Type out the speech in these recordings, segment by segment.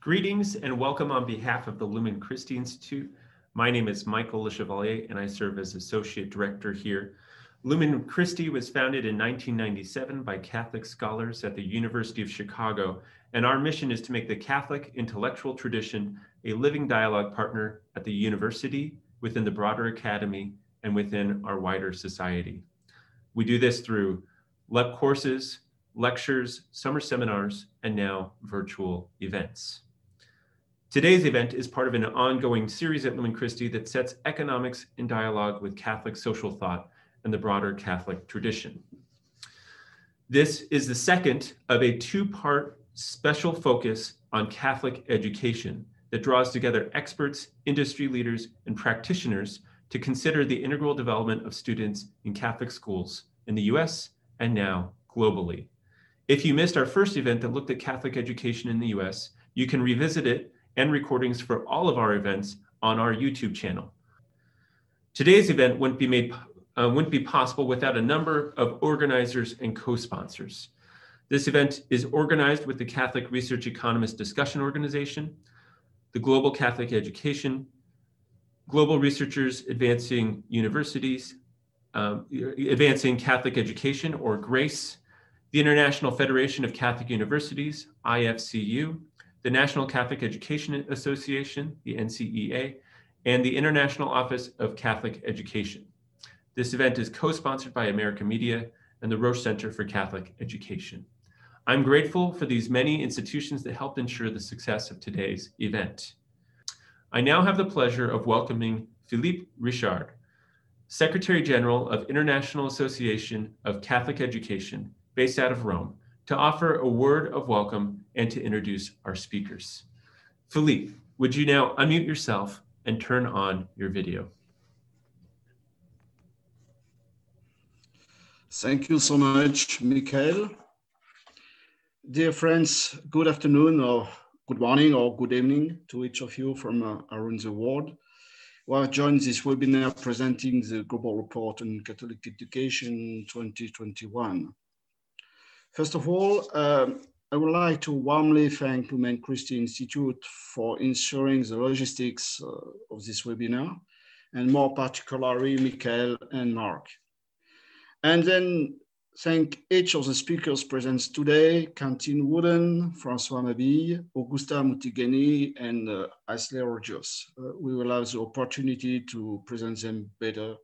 Greetings and welcome on behalf of the Lumen Christi Institute. My name is Michael Le Chevalier and I serve as Associate Director here. Lumen Christi was founded in 1997 by Catholic scholars at the University of Chicago, and our mission is to make the Catholic intellectual tradition a living dialogue partner at the university, within the broader academy, and within our wider society. We do this through LEP courses, lectures, summer seminars, and now virtual events. Today's event is part of an ongoing series at Lumen Christi that sets economics in dialogue with Catholic social thought and the broader Catholic tradition. This is the second of a two-part special focus on Catholic education that draws together experts, industry leaders, and practitioners to consider the integral development of students in Catholic schools in the US and now globally. If you missed our first event that looked at Catholic education in the US, you can revisit it and recordings for all of our events on our YouTube channel. Today's event wouldn't be made uh, wouldn't be possible without a number of organizers and co-sponsors. This event is organized with the Catholic Research Economist Discussion Organization, the Global Catholic Education, Global Researchers Advancing Universities, um, Advancing Catholic Education, or GRACE, the International Federation of Catholic Universities, IFCU, the National Catholic Education Association, the NCEA, and the International Office of Catholic Education. This event is co-sponsored by America Media and the Roche Center for Catholic Education. I'm grateful for these many institutions that helped ensure the success of today's event. I now have the pleasure of welcoming Philippe Richard, Secretary General of International Association of Catholic Education, based out of Rome, to offer a word of welcome and to introduce our speakers. Philippe, would you now unmute yourself and turn on your video? Thank you so much, Michael. Dear friends, good afternoon or good morning or good evening to each of you from uh, around the world who have joined this webinar presenting the Global Report on Catholic Education 2021. First of all, um, I would like to warmly thank Lumen Christi Institute for ensuring the logistics uh, of this webinar, and more particularly Michael and Mark. And then thank each of the speakers present today, Quentin Wodon, Francois Mabille, Augusta Muthigani, and uh, Rogers. Uh, we will have the opportunity to present them better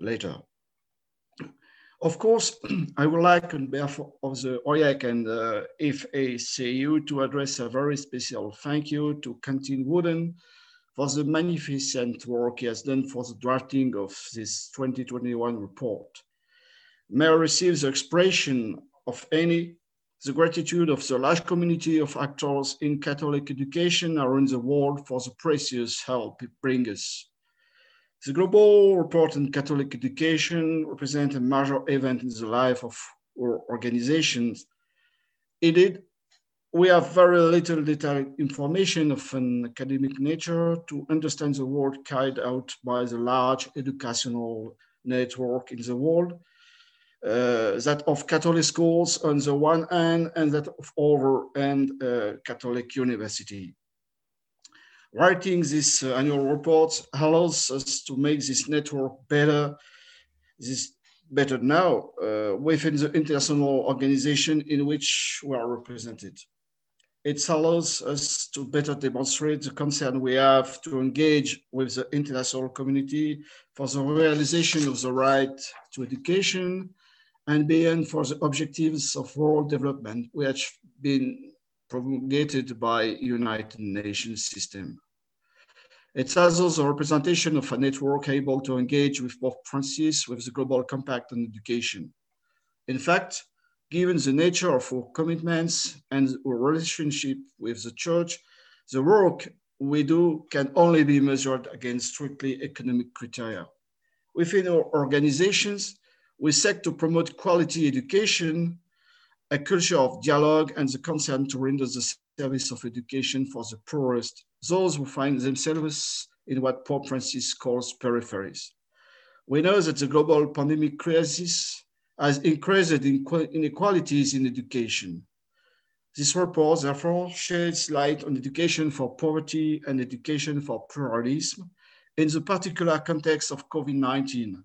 later. Of course, I would like on behalf of the OIEC and the FACU to address a very special thank you to Quentin Wodon for the magnificent work he has done for the drafting of this 2021 report. May I receive the expression of any the gratitude of the large community of actors in Catholic education around the world for the precious help it brings us. The Global Report on Catholic Education represents a major event in the life of our organizations. Indeed, we have very little detailed information of an academic nature to understand the work carried out by the large educational network in the world, uh, that of Catholic schools on the one hand, and that of over and uh, Catholic university. Writing this uh, annual report allows us to make this network better, this better now uh, within the international organization in which we are represented. It allows us to better demonstrate the concern we have to engage with the international community for the realization of the right to education and beyond for the objectives of world development, which have been promulgated by United Nations system. It's also a representation of a network able to engage with Pope Francis with the Global Compact on Education. In fact, given the nature of our commitments and our relationship with the Church, the work we do can only be measured against strictly economic criteria. Within our organizations, we seek to promote quality education, a culture of dialogue, and the concern to render the service of education for the poorest those who find themselves in what Pope Francis calls peripheries. We know that the global pandemic crisis has increased inequalities in education. This report therefore sheds light on education for poverty and education for pluralism in the particular context of COVID-19.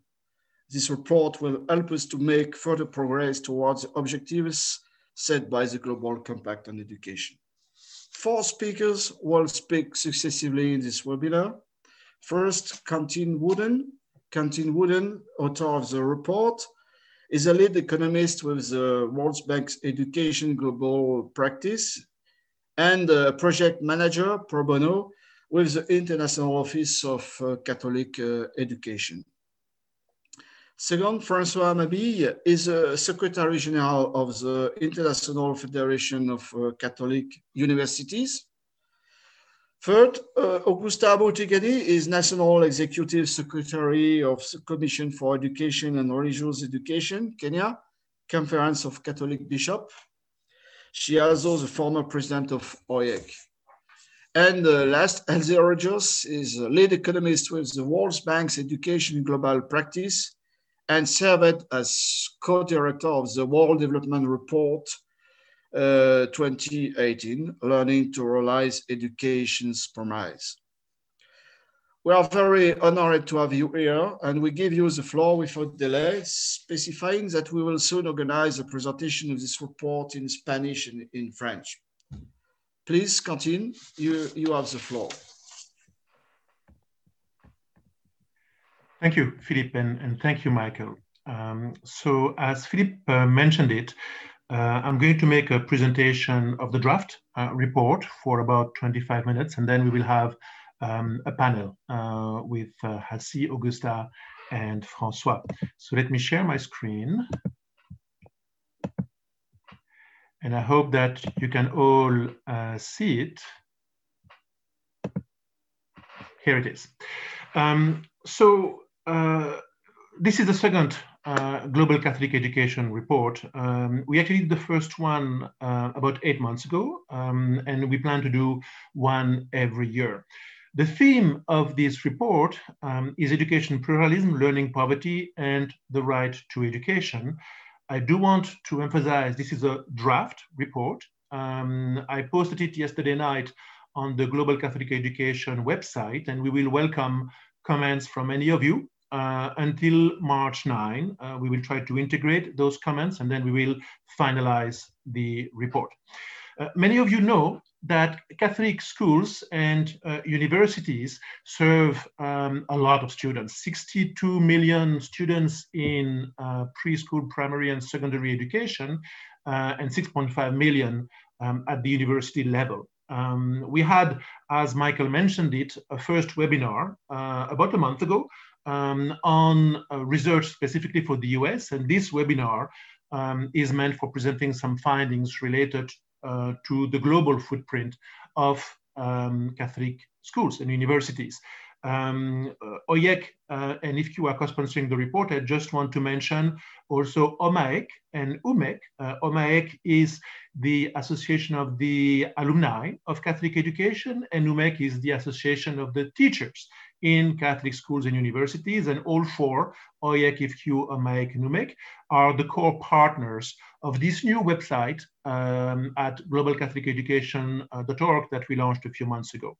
This report will help us to make further progress towards the objectives set by the Global Compact on Education. Four speakers will speak successively in this webinar. First, Quentin Wodon. Quentin Wodon, author of the report, is a lead economist with the World Bank's Education Global Practice and a project manager pro bono with the International Office of uh, Catholic uh, Education. Second, Francois Mabille is a Secretary General of the International Federation of uh, Catholic Universities. Third, uh, Augusta Muthigani is National Executive Secretary of the Commission for Education and Religious Education, Kenya, Conference of Catholic Bishops. She is also the former president of OIEC. And uh, last, Halsey Rogers is a lead economist with the World Bank's Education Global Practice and served as co-director of the World Development Report uh, 2018, Learning to Realize Education's Promise. We are very honored to have you here and we give you the floor without delay, specifying that we will soon organize a presentation of this report in Spanish and in French. Please continue, you, you have the floor. Thank you, Philippe, and, and thank you, Michael. Um, so as Philippe uh, mentioned it, uh, I'm going to make a presentation of the draft uh, report for about 25 minutes, and then we will have um, a panel uh, with uh, Augusta, and Francois. So let me share my screen. And I hope that you can all uh, see it. Here it is. Um, so this is the second uh, Global Catholic Education report. Um, we actually did the first one uh, about eight months ago, um, and we plan to do one every year. The theme of this report um, is education pluralism, learning poverty, and the right to education. I do want to emphasize this is a draft report. Um, I posted it yesterday night on the Global Catholic Education website, and we will welcome comments from any of you uh, until March 9. Uh, we will try to integrate those comments and then we will finalize the report. Uh, many of you know that Catholic schools and uh, universities serve um, a lot of students, 62 million students in uh, preschool, primary and secondary education, uh, and 6.5 million um, at the university level. Um, we had, as Michael mentioned it, a first webinar about a month ago um, on uh, research specifically for the US. And this webinar um, is meant for presenting some findings related uh, to the global footprint of um, Catholic schools and universities. Um, uh, OIEC uh, and IFCU are co-sponsoring the report. I just want to mention also OMAEC and UMEC. Uh, OMAEC is the Association of the Alumni of Catholic Education, and UMEC is the Association of the Teachers in Catholic schools and universities, and all four, OIEC, IFCU, OMAEC, and UMEC, are the core partners of this new website um, at globalcatholiceducation.org that we launched a few months ago.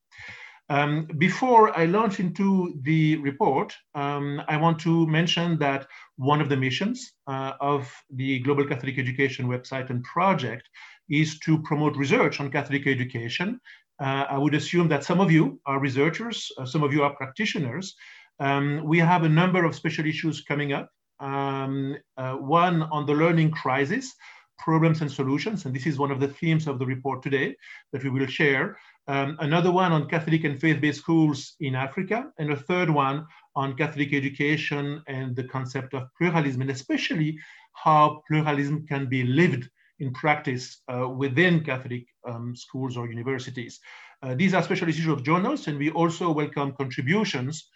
Um, before I launch into the report, um, I want to mention that one of the missions uh, of the Global Catholic Education website and project is to promote research on Catholic education uh, I would assume that some of you are researchers, uh, some of you are practitioners. Um, we have a number of special issues coming up. Um, uh, one on the learning crisis, problems and solutions, and this is one of the themes of the report today that we will share. Um, another one on Catholic and faith-based schools in Africa, and a third one on Catholic education and the concept of pluralism, and especially how pluralism can be lived in practice uh, within Catholic um, schools or universities. Uh, these are special issues of journals, and we also welcome contributions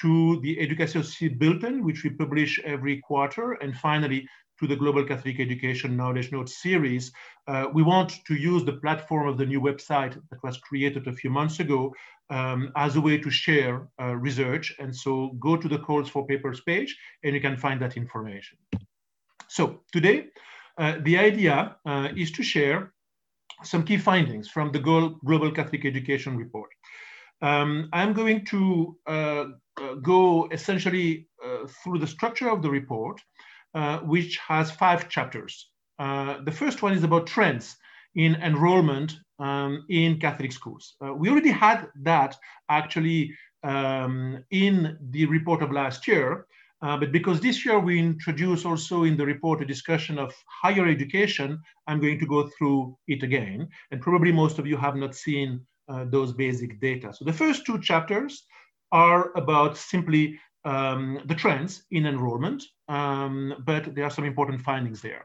to the Education Bulletin, which we publish every quarter, and finally to the Global Catholic Education Knowledge Notes series. Uh, we want to use the platform of the new website that was created a few months ago um, as a way to share uh, research. And so go to the calls for papers page and you can find that information. So today, uh, the idea uh, is to share some key findings from the Global Catholic Education Report. Um, I'm going to uh, uh, go essentially through the structure of the report, uh, which has five chapters. Uh, the first one is about trends in enrollment um, in Catholic schools. Uh, we already had that actually um, in the report of last year, uh, but because this year we introduce also in the report a discussion of higher education, I'm going to go through it again. And probably most of you have not seen uh, those basic data. So the first two chapters are about simply um, the trends in enrollment, um, but there are some important findings there.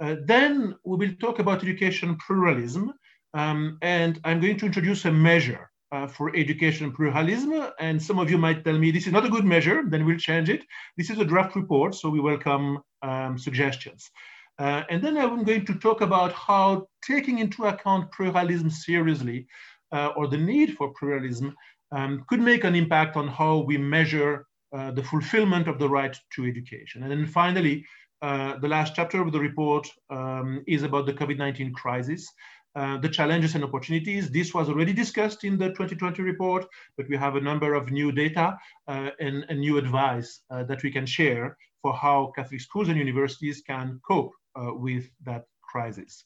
Uh, then we will talk about education pluralism, um, and I'm going to introduce a measure uh, for education pluralism. And some of you might tell me this is not a good measure, then we'll change it. This is a draft report, so we welcome um, suggestions. Uh, and then I'm going to talk about how taking into account pluralism seriously uh, or the need for pluralism um, could make an impact on how we measure the fulfillment of the right to education. And then finally, uh, the last chapter of the report um, is about the COVID-19 crisis. Uh, the challenges and opportunities. This was already discussed in the 2020 report, but we have a number of new data uh, and, and, new advice uh, that we can share for how Catholic schools and universities can cope uh, with that crisis.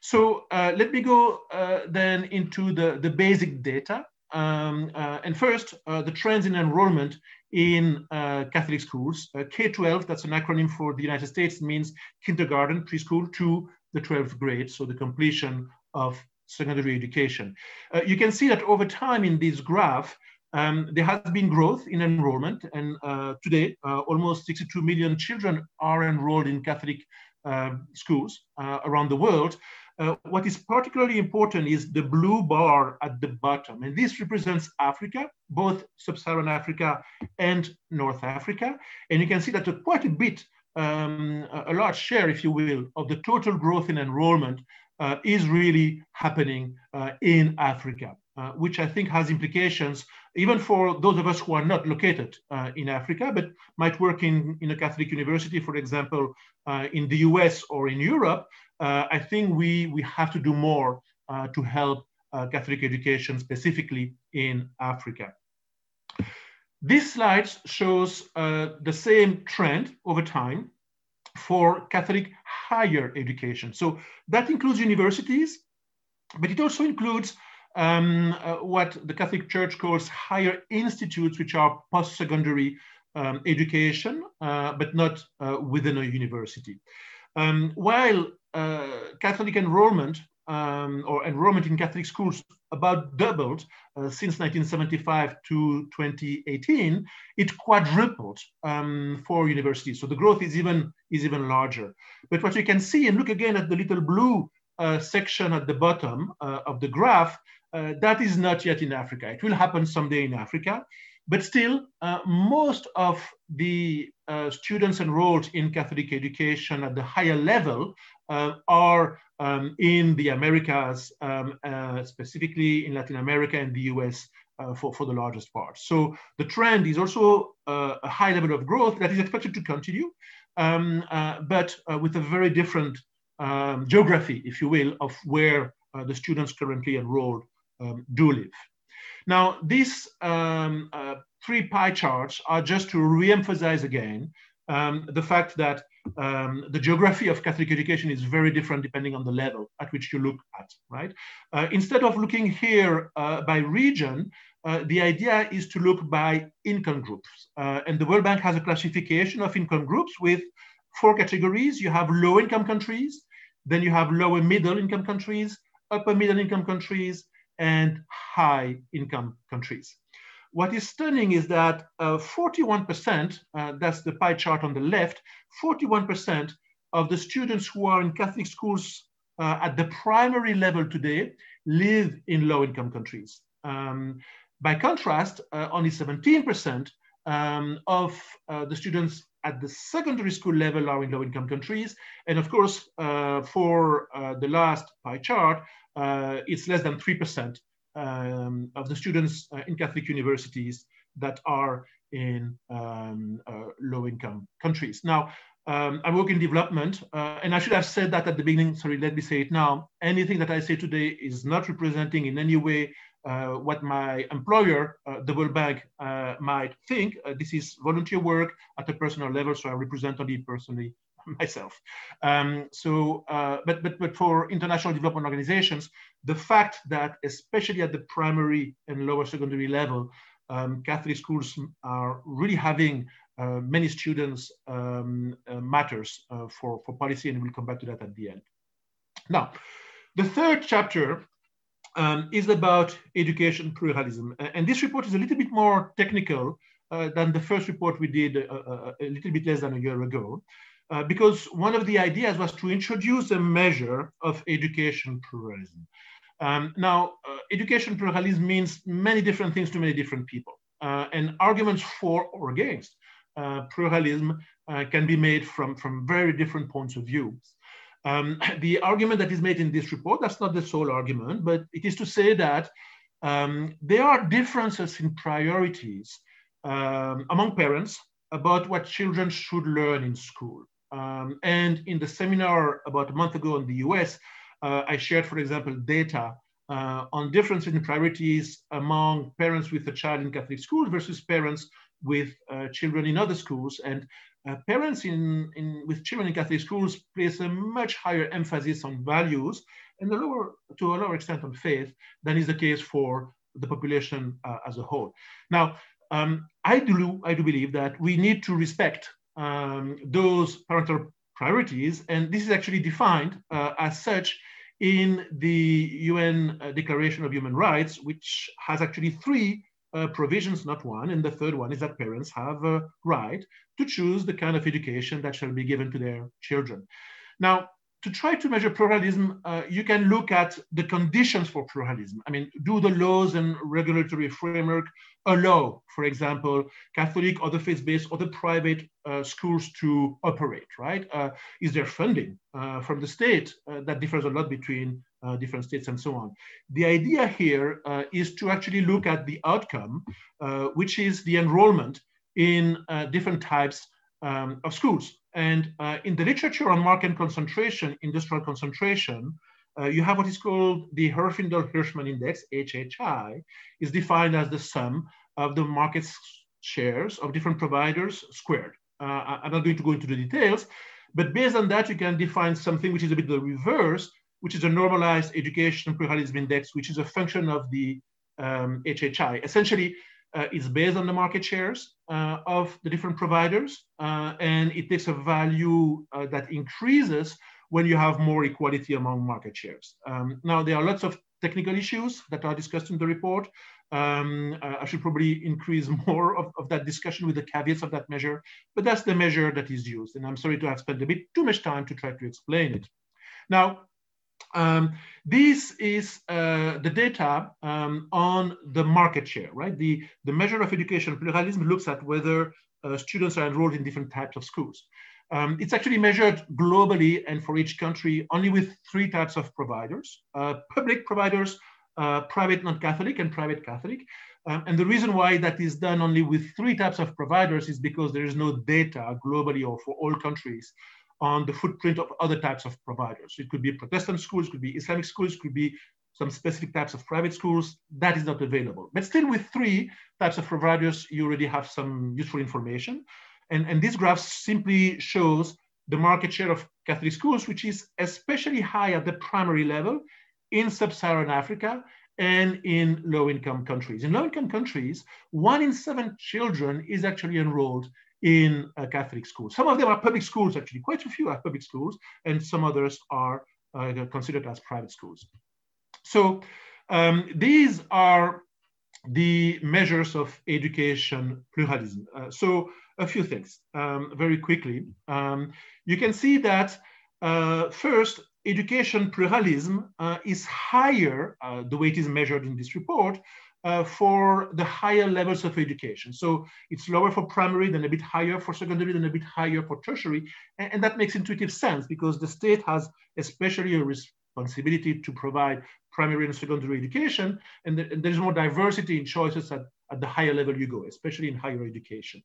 So uh, let me go then into the, the basic data. Um, and first, the trends in enrollment in uh, Catholic schools. Uh, K-12, that's an acronym for the United States, means kindergarten, preschool to the 12th grade, so the completion of secondary education. Uh, you can see that over time in this graph, um, there has been growth in enrollment, and uh, today uh, almost 62 million children are enrolled in Catholic uh, schools around the world. Uh, what is particularly important is the blue bar at the bottom, and this represents Africa, both sub-Saharan Africa and North Africa. And you can see that quite a bit um, a large share, if you will, of the total growth in enrollment uh, is really happening uh, in Africa, uh, which I think has implications even for those of us who are not located uh, in Africa, but might work in, in a Catholic university, for example, uh, in the US or in Europe. Uh, I think we, we have to do more to help Catholic education, specifically in Africa. This slide shows uh, the same trend over time for Catholic higher education. So that includes universities, but it also includes um, uh, what the Catholic Church calls higher institutes, which are post-secondary um, education, uh, but not uh, within a university. Um, while uh, Catholic enrollment um, or enrollment in Catholic schools about doubled uh, since 1975 to 2018, it quadrupled um, for universities. So the growth is even, is even larger. But what you can see, and look again at the little blue uh, section at the bottom uh, of the graph, uh, that is not yet in Africa. It will happen someday in Africa. But still, uh, most of the uh, students enrolled in Catholic education at the higher level uh, are um, in the Americas, um, uh, specifically in Latin America and the US uh, for, for the largest part. So the trend is also uh, a high level of growth that is expected to continue, um, but with a very different um, geography, if you will, of where the students currently enrolled um, do live. Now, these um, uh, three pie charts are just to re-emphasize again um, the fact that um, the geography of Catholic education is very different depending on the level at which you look at, right? Uh, instead of looking here uh, by region, uh, the idea is to look by income groups. Uh, and the World Bank has a classification of income groups with four categories. You have low income countries, then you have lower middle income countries, upper middle income countries, and high income countries. What is stunning is that 41%, uh, uh, that's the pie chart on the left, 41% of the students who are in Catholic schools uh, at the primary level today live in low income countries. Um, by contrast, uh, only 17% um, of uh, the students at the secondary school level are in low income countries. And of course, uh, for the last pie chart, it's less than 3% um, of the students uh, in Catholic universities that are in um, uh, low income countries. Now, Um, I work in development, uh, and I should have said that at the beginning. Sorry, let me say it now. Anything that I say today is not representing in any way uh, what my employer, uh, World Bank, uh, might think. Uh, this is volunteer work at a personal level, so I represent only personally myself. Um, so, uh, but, but, but for international development organizations, the fact that especially at the primary and lower secondary level, um, Catholic schools are really having uh, many students um, uh, matters uh, for, for policy, and we'll come back to that at the end. Now, the third chapter um, is about education pluralism. And this report is a little bit more technical uh, than the first report we did a, uh, uh, a, little bit less than a year ago. Uh, because one of the ideas was to introduce a measure of education pluralism. Um, now, uh, education pluralism means many different things to many different people, uh, and arguments for or against pluralism can be made from, from very different points of view. Um, the argument that is made in this report, that's not the sole argument, but it is to say that um, there are differences in priorities um, among parents about what children should learn in school. Um, and in the seminar about a month ago in the US, uh, I shared, for example, data uh, on differences in priorities among parents with a child in Catholic schools versus parents with uh, children in other schools. And uh, parents in, in, with children in Catholic schools place a much higher emphasis on values and a lower, to a lower extent on faith than is the case for the population uh, as a whole. Now, um, I, do, I do believe that we need to respect um, those parental priorities, and this is actually defined uh, as such in the UN uh, Declaration of Human Rights, which has actually three uh, provisions, not one. And the third one is that parents have a right to choose the kind of education that shall be given to their children. Now, to try to measure pluralism, uh, you can look at the conditions for pluralism. I mean, do the laws and regulatory framework allow, for example, Catholic or the faith-based or the private uh, schools to operate, right? Uh, is there funding uh, from the state uh, that differs a lot between uh, different states and so on? The idea here is to actually look at the outcome, which is the enrollment in different types um, of schools. And uh, in the literature on market concentration, industrial concentration, uh, you have what is called the Herfindahl-Hirschman Index, HHI, is defined as the sum of the market shares of different providers squared. Uh, I'm not going to go into the details, but based on that, you can define something which is a bit the reverse, which is a normalized education pluralism index, which is a function of the um, HHI. Essentially, uh, is based on the market shares uh, of the different providers, uh, and it takes a value uh, that increases when you have more equality among market shares. Um, now, there are lots of technical issues that are discussed in the report. Um, uh, I should probably increase more of, of, that discussion with the caveats of that measure, but that's the measure that is used. And I'm sorry to have spent a bit too much time to try to explain it. Now, um, this is uh, the data um, on the market share, right? The, the measure of education pluralism looks at whether uh, students are enrolled in different types of schools. Um, it's actually measured globally and for each country only with three types of providers, uh, public providers, uh, private non-Catholic and private Catholic. Um, and the reason why that is done only with three types of providers is because there is no data globally or for all countries on the footprint of other types of providers. It could be Protestant schools, it could be Islamic schools, could be some specific types of private schools. That is not available. But still with three types of providers, you already have some useful information. And, and this graph simply shows the market share of Catholic schools, which is especially high at the primary level in sub-Saharan Africa and in low-income countries. In low-income countries, one in seven children is actually enrolled in Catholic schools. Some of them are public schools, actually. Quite a few are public schools, and some others are uh, considered as private schools. So um, these are the measures of education pluralism. Uh, so a few things um, very quickly. Um, you can see that uh, first, education pluralism uh, is higher, uh, the way it is measured in this report, uh, for the higher levels of education. So it's lower for primary, then a bit higher for secondary, then a bit higher for tertiary. And, and that makes intuitive sense because the state has especially a responsibility to provide primary and secondary education. And, and there's more diversity in choices at, at the higher level you go, especially in higher education.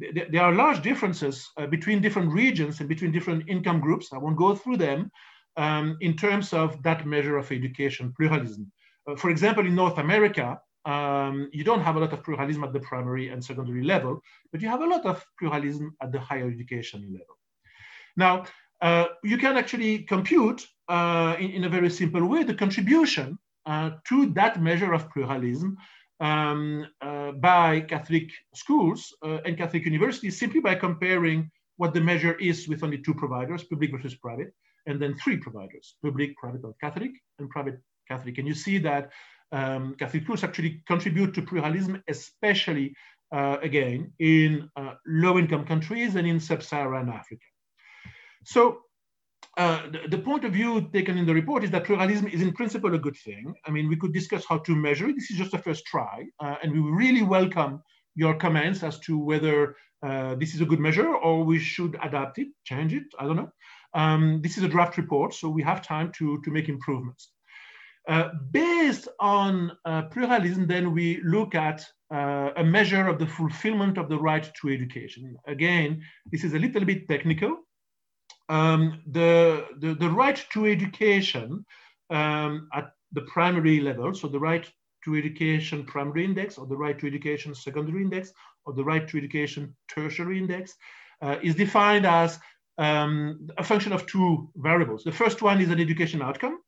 th there are large differences uh, between different regions and between different income groups. I won't go through them um, in terms of that measure of education pluralism. Uh, for example, in North America, um, you don't have a lot of pluralism at the primary and secondary level, but you have a lot of pluralism at the higher education level. Now, uh, you can actually compute uh, in, in, a very simple way the contribution uh, to that measure of pluralism um, uh, by Catholic schools uh, and Catholic universities simply by comparing what the measure is with only two providers, public versus private, and then three providers, public, private, or Catholic, and private Catholic. And you see that um, Catholic schools actually contribute to pluralism, especially, uh, again, in uh, low-income countries and in sub-Saharan Africa. So uh, the, the, point of view taken in the report is that pluralism is in principle a good thing. I mean, we could discuss how to measure it. This is just a first try. Uh, and we really welcome your comments as to whether uh, this is a good measure or we should adapt it, change it, I don't know. Um, this is a draft report, so we have time to, to make improvements. Uh, based on uh, pluralism, then we look at uh, a measure of the fulfillment of the right to education. Again, this is a little bit technical, um, the, the, the, right to education um, at the primary level, so the right to education primary index or the right to education secondary index or the right to education tertiary index uh, is defined as um, a function of two variables. The first one is an education outcome.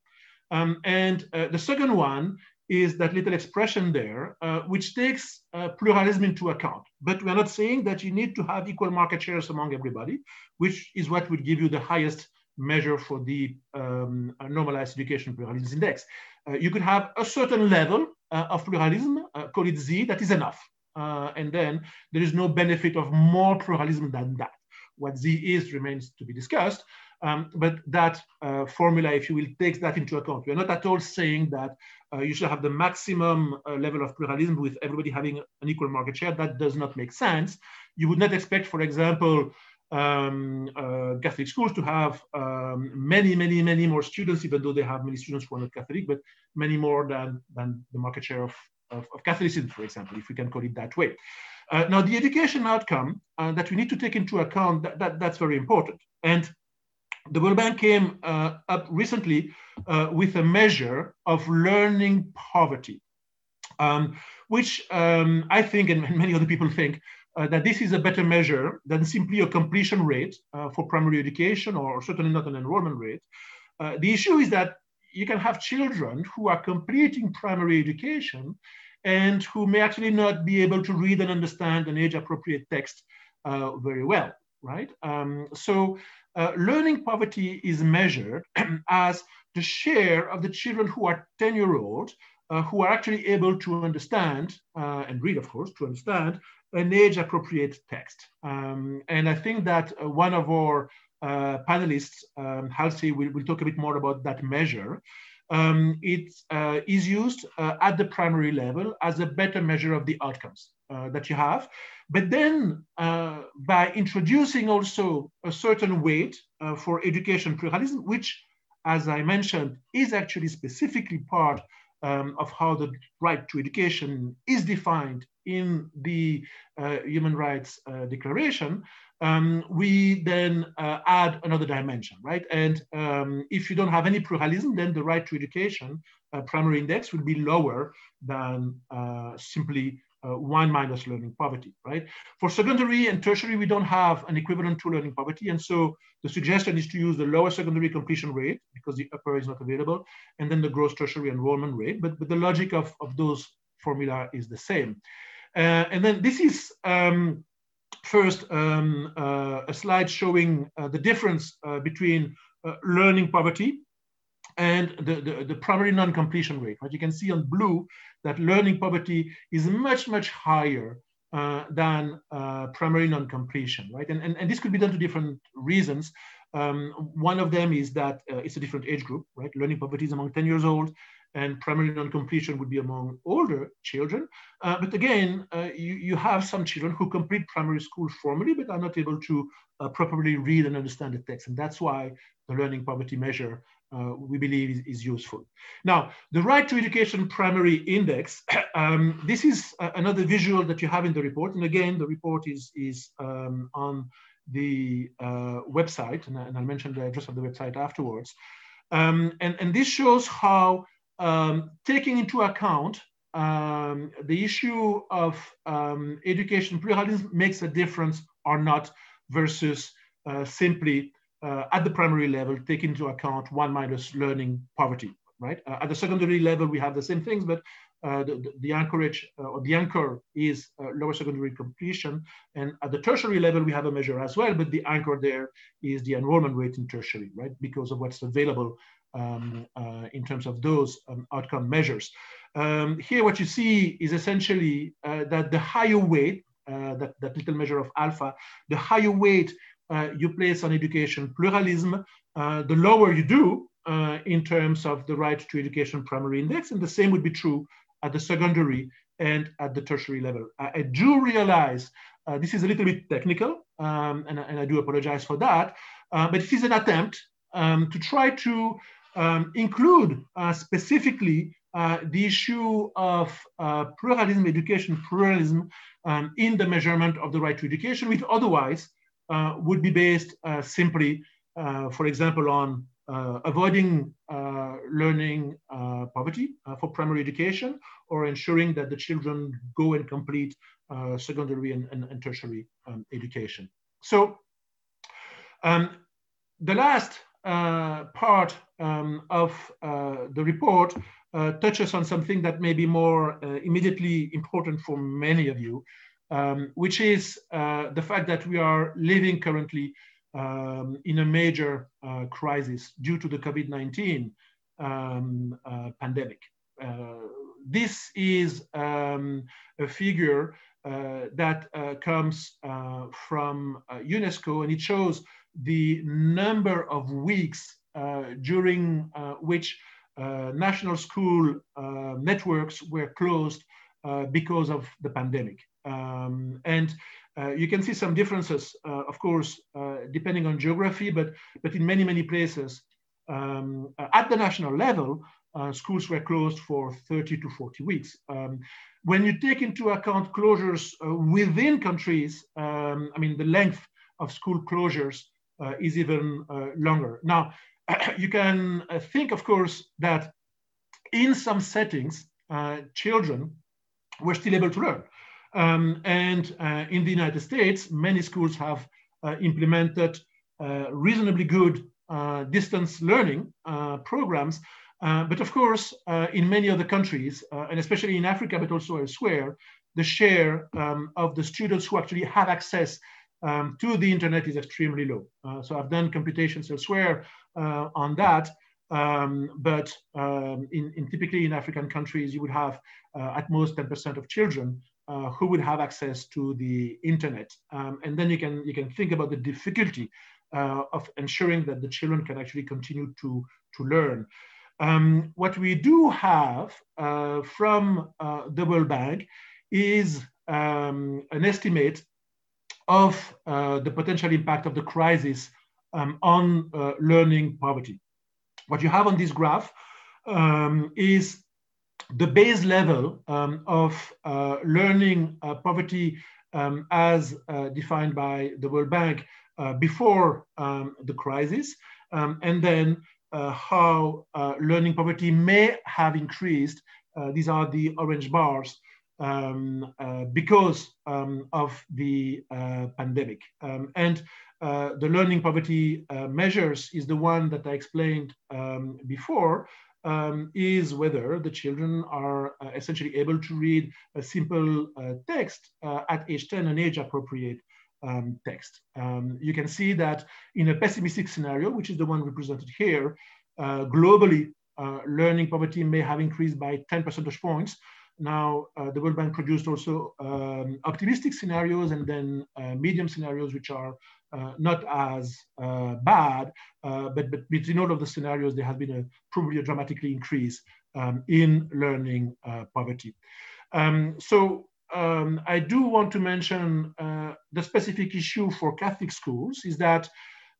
Um, and uh, the second one is that little expression there, uh, which takes uh, pluralism into account. But we're not saying that you need to have equal market shares among everybody, which is what would give you the highest measure for the um, normalized education pluralism index. Uh, you could have a certain level uh, of pluralism, uh, call it Z, that is enough. And then there is no benefit of more pluralism than that. What Z is remains to be discussed, um, but that uh, formula, if you will, takes that into account. We're not at all saying that uh, you should have the maximum uh, level of pluralism with everybody having an equal market share. That does not make sense. You would not expect, for example, um, uh, Catholic schools to have um, many, many, many more students, even though they have many students who are not Catholic, but many more than, than the market share of, of, of Catholicism, for example, if we can call it that way. Uh, now, the education outcome uh, that we need to take into account, that, that, that's very important. And the World Bank came uh, up recently uh, with a measure of learning poverty, um, which um, I think, and many other people think, uh, that this is a better measure than simply a completion rate uh, for primary education or certainly not an enrollment rate. Uh, the issue is that you can have children who are completing primary education and who may actually not be able to read and understand an age appropriate text uh, very well, right? Um, so uh, learning poverty is measured as the share of the children who are 10 year old uh, who are actually able to understand uh, and read, of course, to understand an age appropriate text. Um, and I think that uh, one of our uh, panelists, um, Halsey, will, will talk a bit more about that measure. Um, it uh, is used at the primary level as a better measure of the outcomes that you have. But then uh, by introducing also a certain weight uh, for education pluralism, which, as I mentioned, is actually specifically part um, of how the right to education is defined in the uh, Human Rights uh, Declaration, um, we then uh, add another dimension, right? And um, if you don't have any pluralism, then the right to education uh, primary index will be lower than simply uh, one minus learning poverty, right? For secondary and tertiary, we don't have an equivalent to learning poverty. And so the suggestion is to use the lower secondary completion rate because the upper is not available, and then the gross tertiary enrollment rate. But, but the logic of, of those formula is the same. Uh, and then this is um, first um, uh, a slide showing uh, the difference uh, between uh, learning poverty and the, the, the primary non-completion rate. What you can see on blue that learning poverty is much, much higher uh, than uh, primary non-completion, right? And, and, and this could be done to different reasons. Um, one of them is that uh, it's a different age group, right? Learning poverty is among 10 years old and primary non-completion would be among older children. Uh, but again, uh, you, you have some children who complete primary school formally, but are not able to uh, properly read and understand the text. And that's why the learning poverty measure uh, we believe is, is, useful. Now, the Right to Education Primary Index, um, this is another visual that you have in the report. And again, the report is, is um, on the uh, website, and, and, I'll mention the address of the website afterwards. Um, and, and this shows how um, taking into account um, the issue of um, education pluralism makes a difference or not versus uh, simply uh, at the primary level take into account one minus learning poverty, right? Uh, at the secondary level, we have the same things, but uh, the, the, anchorage uh, or the anchor is uh, lower secondary completion. And at the tertiary level, we have a measure as well, but the anchor there is the enrollment rate in tertiary, right? Because of what's available um, uh, in terms of those um, outcome measures. Um, here, what you see is essentially uh, that the higher weight, that, that little measure of alpha, the higher weight you place on education pluralism, the lower you do uh, in terms of the right to education primary index, and the same would be true at the secondary and at the tertiary level. I, I do realize uh, this is a little bit technical, um, and, and, I do apologize for that, uh, but it is an attempt um, to try to um, include uh, specifically uh, the issue of uh, pluralism, education pluralism um, in the measurement of the right to education, which otherwise would be based simply, for example, on uh, avoiding uh, learning uh, poverty for primary education or ensuring that the children go and complete secondary and, and, and tertiary um, education. So um, the last part um, of uh, the report uh, touches on something that may be more immediately important for many of you, um, which is the fact that we are living currently um, in a major uh, crisis due to the COVID-19 um, uh, pandemic. Uh, this is um, a figure uh, that uh, comes uh, from UNESCO and it shows the number of weeks during which national school networks were closed because of the pandemic. Um, and uh, you can see some differences, uh, of course, uh, depending on geography, but, but in many, many places, um, at the national level, uh, schools were closed for 30 to 40 weeks. Um, when you take into account closures uh, within countries, um, I mean, the length of school closures uh, is even longer. Now, you can think, of course, that in some settings, children were still able to learn. Um, and uh, in the United States, many schools have uh, implemented uh, reasonably good uh, distance learning uh, programs. Uh, but of course, in many other countries, and especially in Africa, but also elsewhere, the share um, of the students who actually have access um, to the internet is extremely low. so I've done computations elsewhere on that. Um, but um, in, in, typically in African countries, you would have uh, at most 10% of children uh, who would have access to the internet. Um, and then you can, you can think about the difficulty uh, of ensuring that the children can actually continue to, to learn. Um, what we do have uh, from uh, the World Bank is um, an estimate of uh, the potential impact of the crisis um, on uh, learning poverty. What you have on this graph um, is the base level um, of uh, learning uh, poverty um, as uh, defined by the World Bank uh, before um, the crisis, um, and then how learning poverty may have increased. these are the orange bars um, because um, of the pandemic. and the learning poverty measures is the one that I explained before, um, is whether the children are uh, essentially able to read a simple uh, text uh, at age 10, an age appropriate um, text. Um, you can see that in a pessimistic scenario, which is the one represented here, uh, globally, uh, learning poverty may have increased by 10 percentage points. Now, uh, the World Bank produced also um, optimistic scenarios and then medium scenarios, which are uh, not as uh, bad, uh, but, but between all of the scenarios, there has been a probably a dramatically increase um, in learning poverty. Um, so um, I do want to mention the specific issue for Catholic schools is that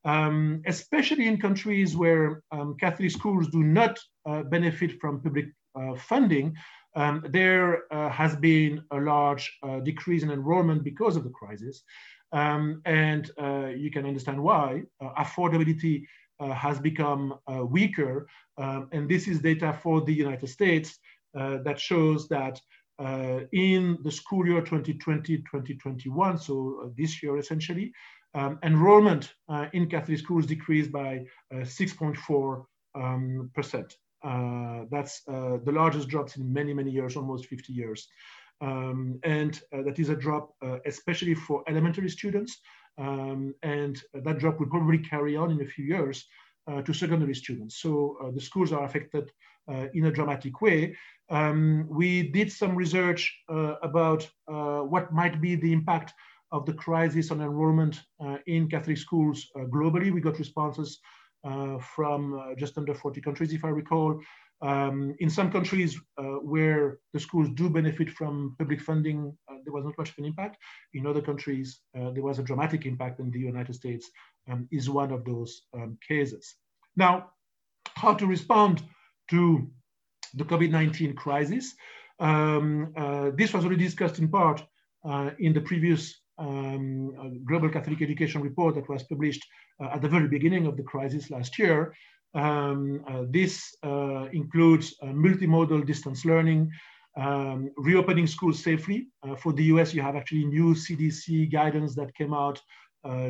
um, especially in countries where um, Catholic schools do not uh, benefit from public uh, funding, um, there uh, has been a large uh, decrease in enrollment because of the crisis. Um, and uh, you can understand why. Uh, affordability has become weaker. Um, and this is data for the United States that shows that uh, in the school year 2020-2021, so this year essentially, um, enrollment uh, in Catholic schools decreased by 6.4 um, percent. Uh, that's uh, the largest drops in many, many years, almost 50 years. Um, and uh, that is a drop, uh, especially for elementary students. Um, and that drop will probably carry on in a few years uh, to secondary students. So the schools are affected in a dramatic way. Um, we did some research about what might be the impact of the crisis on enrollment in Catholic schools globally. We got responses uh, from uh, just under 40 countries, if I recall. Um, in some countries uh, where the schools do benefit from public funding, there was not much of an impact. In other countries, there was a dramatic impact, and the United States um, is one of those um, cases. Now, how to respond to the COVID-19 crisis. Um, uh, this was already discussed in part uh, in the previous um, Global Catholic Education report that was published uh, at the very beginning of the crisis last year. Um, uh, this uh, includes multimodal distance learning, um, reopening schools safely. for the US, you have actually new CDC guidance that came out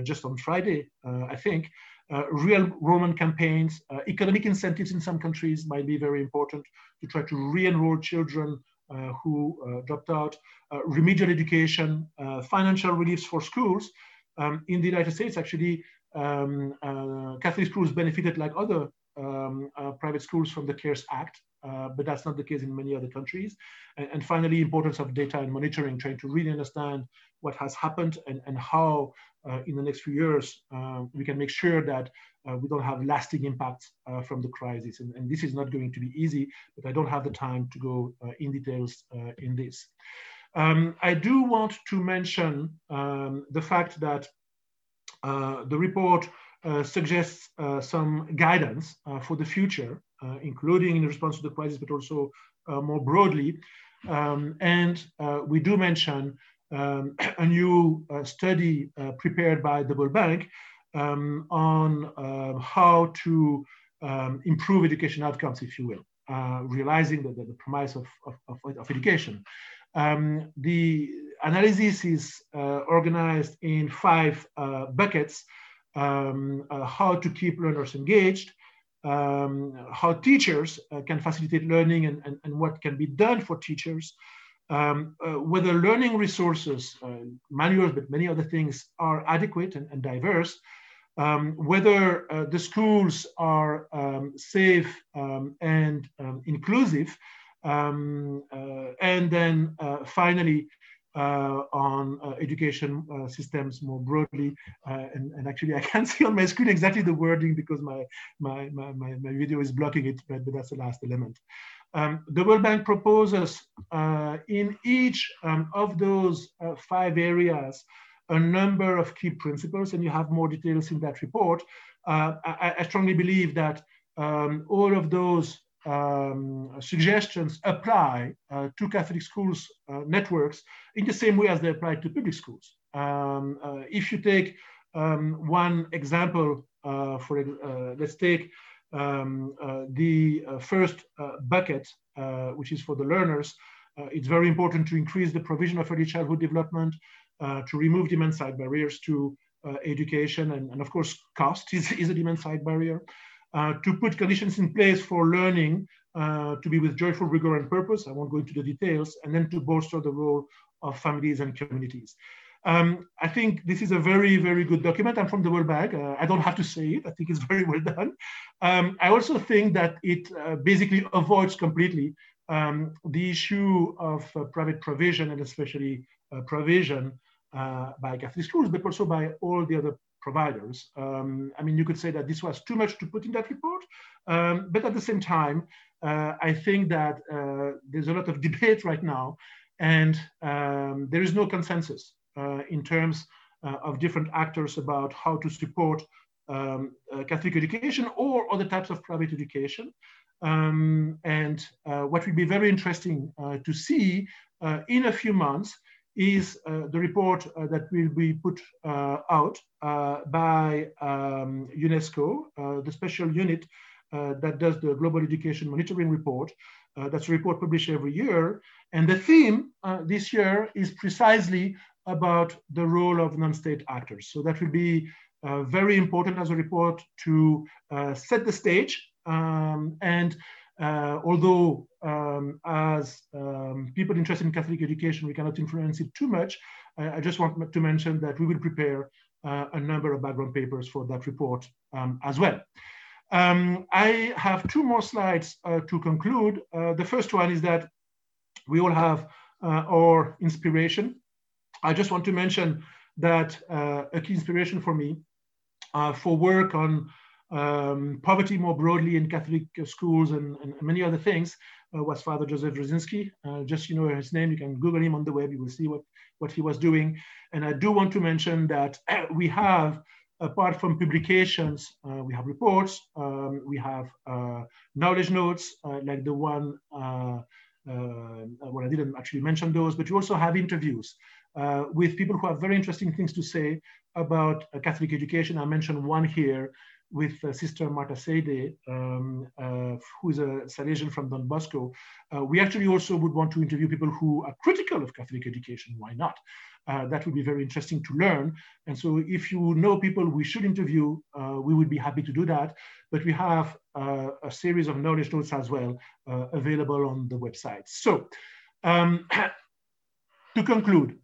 just on Friday, I think. Uh, real Roman campaigns, uh, economic incentives in some countries might be very important to try to re-enroll children uh, who dropped out, remedial education, financial reliefs for schools. Um, in the United States, actually, um, uh, Catholic schools benefited like other um, uh, private schools from the CARES Act, uh, but that's not the case in many other countries. And, and, finally, importance of data and monitoring, trying to really understand what has happened and, and how uh, in the next few years uh, we can make sure that uh, we don't have lasting impacts from the crisis. And, and, this is not going to be easy, but I don't have the time to go in details in this. Um, I do want to mention um, the fact that uh, the report uh, suggests uh, some guidance for the future, including in response to the crisis, but also more broadly. Um, and we do mention um, a new study prepared by the World Bank um, on how to um, improve education outcomes, if you will, uh, realizing that the, the promise of, of, of, education. Um, the analysis is uh, organized in five uh, buckets. Um, uh, how to keep learners engaged, um, how teachers uh, can facilitate learning and, and, and, what can be done for teachers, um, uh, whether learning resources, uh, manuals, but many other things are adequate and, and diverse, um, whether the schools are um, safe um, and inclusive, um, uh, and then uh, finally, uh, on uh, education uh, systems more broadly. Uh, and, and, actually, I can't see on my screen exactly the wording because my, my, my, my, my video is blocking it, but, but that's the last element. Um, the World Bank proposes in each um, of those five areas a number of key principles, and you have more details in that report. I, I, strongly believe that um, all of those um, suggestions apply uh, to Catholic schools uh, networks in the same way as they apply to public schools. Um, uh, if you take um, one example, uh, for uh, let's take um, uh, the first bucket, which is for the learners. it's very important to increase the provision of early childhood development, to remove demand side barriers to education, and, and, of course, cost is, is a demand side barrier. Uh, to put conditions in place for learning uh, to be with joyful rigor and purpose. I won't go into the details, and then to bolster the role of families and communities. Um, I think this is a very, very good document. I'm from the World Bank. Uh, I don't have to say it. I think it's very well done. Um, I also think that it uh, basically avoids completely um, the issue of uh, private provision and especially uh, provision by Catholic schools, but also by all the other providers. Um, I mean, you could say that this was too much to put in that report, um, but at the same time, uh, I think that uh, there's a lot of debate right now, and um, there is no consensus uh, in terms uh, of different actors about how to support um, uh, Catholic education or other types of private education. Um, and uh, what will be very interesting uh, to see uh, in a few months is uh, the report uh, that will be put out by um, UNESCO, the special unit that does the Global Education Monitoring Report. that's a report published every year. And the theme this year is precisely about the role of non-state actors. So that will be uh, very important as a report to uh, set the stage. Um, and uh, although um, as um, people interested in Catholic education, we cannot influence it too much, I just want to mention that we will prepare uh, a number of background papers for that report um, as well. Um, I have two more slides uh, to conclude. Uh, the first one is that we all have our inspiration I just want to mention that uh, a key inspiration for me uh, for work on um, poverty more broadly in Catholic schools and, and many other things uh, was Father Joseph Wresinski. Uh, just you know his name, you can Google him on the web, you will see what, what he was doing. And I do want to mention that we have, apart from publications, uh, we have reports, um, we have uh, knowledge notes like the one, well, I didn't actually mention those, but you also have interviews uh, with people who have very interesting things to say about uh, Catholic education. I mentioned one here with uh, Sister Marta Seide, um, uh, who is a Salesian from Don Bosco. Uh, we actually also would want to interview people who are critical of Catholic education. Why not? Uh, that would be very interesting to learn. And so if you know people we should interview, we would be happy to do that. But we have a series of knowledge notes as well available on the website. So um, to conclude,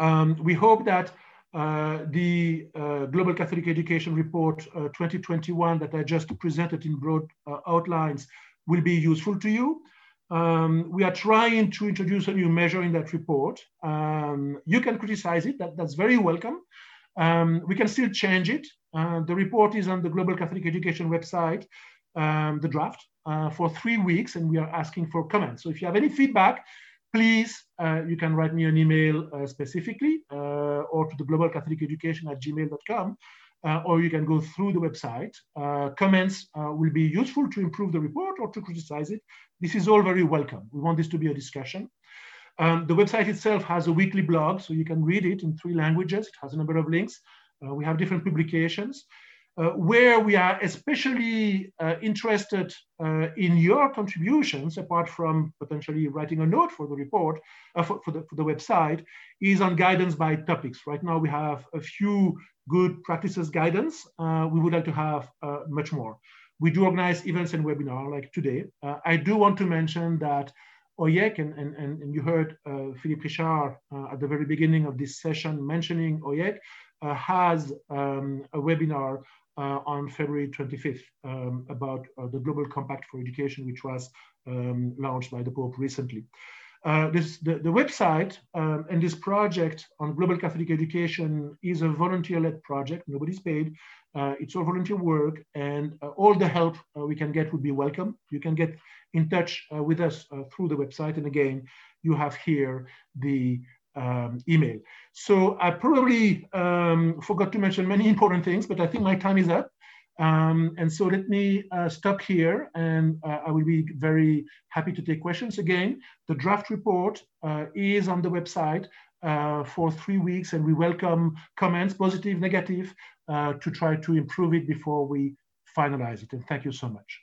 um, we hope that uh, the uh, Global Catholic Education Report uh, 2021 that I just presented in broad uh, outlines will be useful to you. Um, we are trying to introduce a new measure in that report. Um, you can criticize it, that, that's very welcome. Um, we can still change it. Uh, the report is on the Global Catholic Education website, um, the draft, uh, for three weeks, and we are asking for comments. So if you have any feedback, please, uh, you can write me an email uh, specifically uh, or to the global catholic education at gmail.com, uh, or you can go through the website. Uh, comments will be useful to improve the report or to criticize it. This is all very welcome. We want this to be a discussion. Um, the website itself has a weekly blog, so you can read it in three languages. It has a number of links. we have different publications. Uh, where we are especially uh, interested uh, in your contributions, apart from potentially writing a note for the report, uh, for, for, the, for the website, is on guidance by topics. Right now we have a few good practices guidance. Uh, we would like to have uh, much more. We do organize events and webinars like today. I do want to mention that OIEC, and, and, and you heard Philippe Richard at the very beginning of this session mentioning OIEC, has um, a webinar uh, on February 25th um, about uh, the Global Compact for Education, which was um, launched by the Pope recently. Uh, this, the, the website um, and this project on global Catholic education is a volunteer-led project. Nobody's paid. Uh, it's all volunteer work, and uh, all the help uh, we can get would be welcome. You can get in touch with us through the website. And again, you have here the um, email. So I probably um, forgot to mention many important things, but I think my time is up. Um, and so let me uh, stop here and uh, I will be very happy to take questions. Again, the draft report uh, is on the website uh, for three weeks and we welcome comments, positive, negative, uh, to try to improve it before we finalize it. And thank you so much.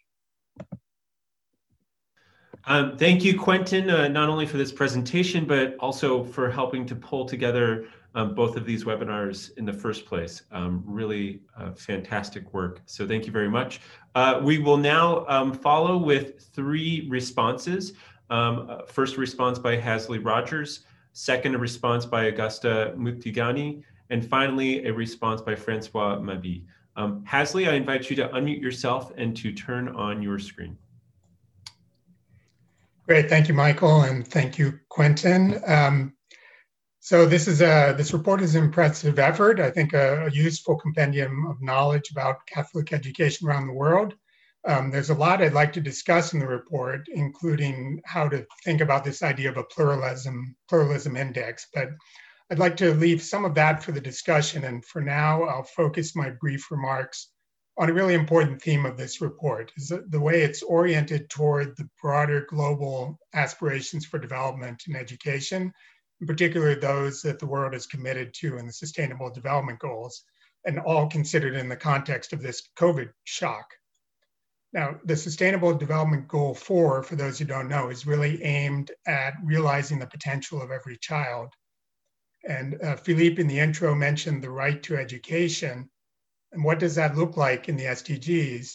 Um, thank you, Quentin, uh, not only for this presentation, but also for helping to pull together um, both of these webinars in the first place. Um, really uh, fantastic work. So thank you very much. Uh, we will now um, follow with three responses. Um, uh, first response by Halsey Rogers, second a response by Augusta Muthigani, and finally a response by Francois Mabi. Um, Halsey, I invite you to unmute yourself and to turn on your screen. Great, thank you, Michael, and thank you, Quentin. Um, so this is a this report is an impressive effort. I think a, a useful compendium of knowledge about Catholic education around the world. Um, there's a lot I'd like to discuss in the report, including how to think about this idea of a pluralism pluralism index. But I'd like to leave some of that for the discussion. And for now, I'll focus my brief remarks on a really important theme of this report is the way it's oriented toward the broader global aspirations for development and education, in particular those that the world is committed to in the Sustainable Development Goals, and all considered in the context of this COVID shock. Now, the Sustainable Development Goal 4, for those who don't know, is really aimed at realizing the potential of every child. And uh, Philippe in the intro mentioned the right to education. And what does that look like in the SDGs?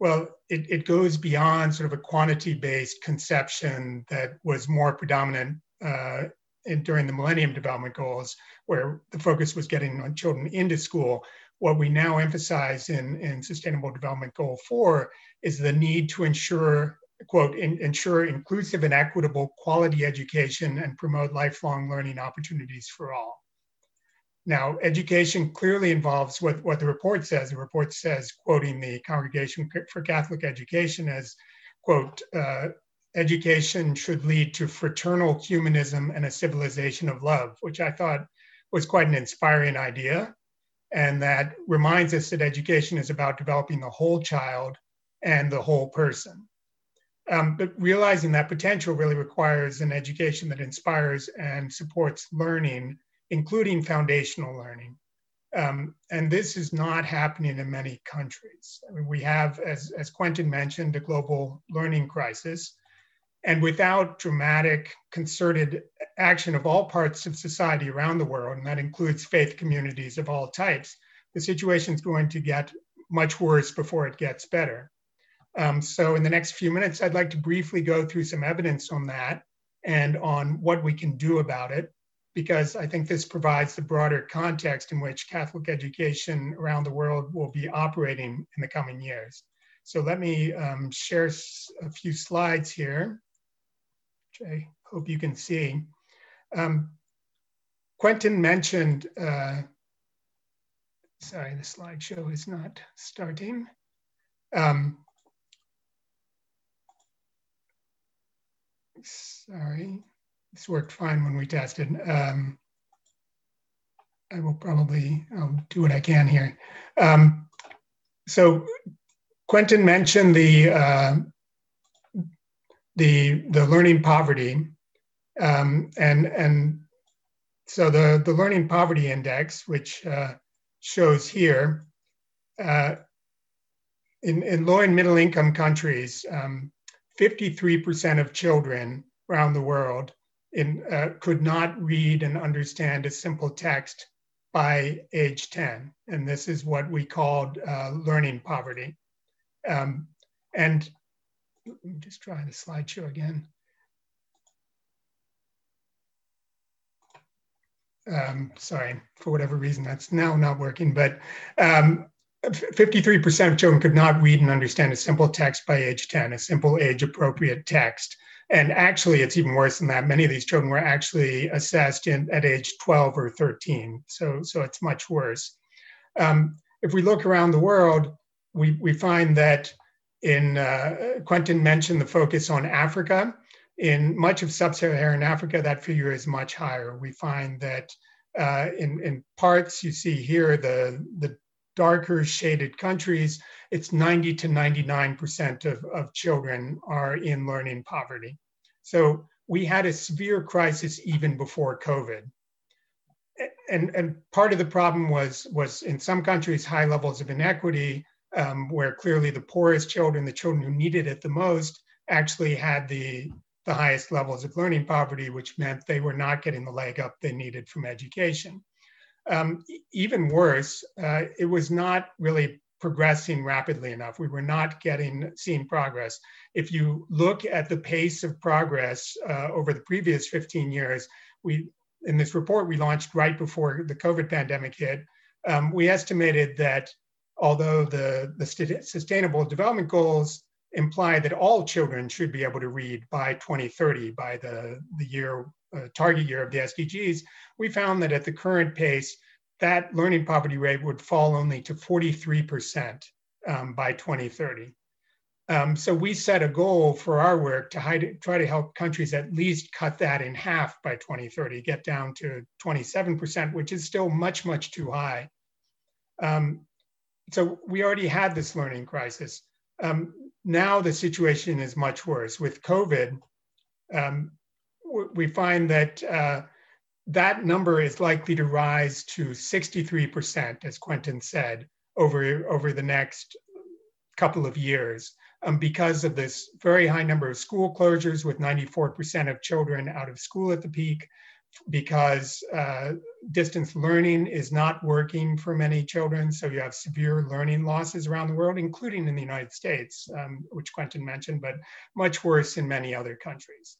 Well, it, it goes beyond sort of a quantity based conception that was more predominant uh, in, during the Millennium Development Goals, where the focus was getting on children into school. What we now emphasize in, in Sustainable Development Goal 4 is the need to ensure, quote, in, ensure inclusive and equitable quality education and promote lifelong learning opportunities for all. Now, education clearly involves what, what the report says. The report says, quoting the Congregation for Catholic Education as, quote, uh, education should lead to fraternal humanism and a civilization of love, which I thought was quite an inspiring idea. And that reminds us that education is about developing the whole child and the whole person. Um, but realizing that potential really requires an education that inspires and supports learning including foundational learning. Um, and this is not happening in many countries. I mean, we have, as, as Quentin mentioned, a global learning crisis. And without dramatic, concerted action of all parts of society around the world, and that includes faith communities of all types, the situation is going to get much worse before it gets better. Um, so, in the next few minutes, I'd like to briefly go through some evidence on that and on what we can do about it because I think this provides the broader context in which Catholic education around the world will be operating in the coming years. So let me um, share a few slides here, which I hope you can see. Um, Quentin mentioned, uh, sorry, the slideshow is not starting. Um, sorry this worked fine when we tested. Um, I will probably I'll do what I can here. Um, so Quentin mentioned the uh, the the learning poverty, um, and and so the the learning poverty index, which uh, shows here, uh, in in low and middle income countries, 53% um, of children around the world in, uh, could not read and understand a simple text by age 10. And this is what we called uh, learning poverty. Um, and let me just try the slideshow again. Um, sorry, for whatever reason, that's now not working, but 53% um, of children could not read and understand a simple text by age 10, a simple age appropriate text. And actually, it's even worse than that. Many of these children were actually assessed in, at age 12 or 13. So, so it's much worse. Um, if we look around the world, we, we find that in, uh, Quentin mentioned the focus on Africa. In much of sub Saharan Africa, that figure is much higher. We find that uh, in, in parts, you see here the, the darker shaded countries, it's 90 to 99% of, of children are in learning poverty. So we had a severe crisis even before COVID. And, and part of the problem was, was in some countries, high levels of inequity, um, where clearly the poorest children, the children who needed it the most, actually had the, the highest levels of learning poverty, which meant they were not getting the leg up they needed from education. Um, even worse, uh, it was not really progressing rapidly enough. We were not getting seeing progress. If you look at the pace of progress uh, over the previous 15 years, we in this report we launched right before the COVID pandemic hit, um, we estimated that although the, the sustainable development goals imply that all children should be able to read by 2030, by the, the year uh, target year of the SDGs, we found that at the current pace, that learning poverty rate would fall only to 43% um, by 2030. Um, so we set a goal for our work to hide, try to help countries at least cut that in half by 2030, get down to 27%, which is still much, much too high. Um, so we already had this learning crisis. Um, now the situation is much worse. With COVID, um, we find that uh, that number is likely to rise to 63%, as Quentin said, over, over the next couple of years um, because of this very high number of school closures with 94% of children out of school at the peak, because uh, distance learning is not working for many children. So you have severe learning losses around the world, including in the United States, um, which Quentin mentioned, but much worse in many other countries.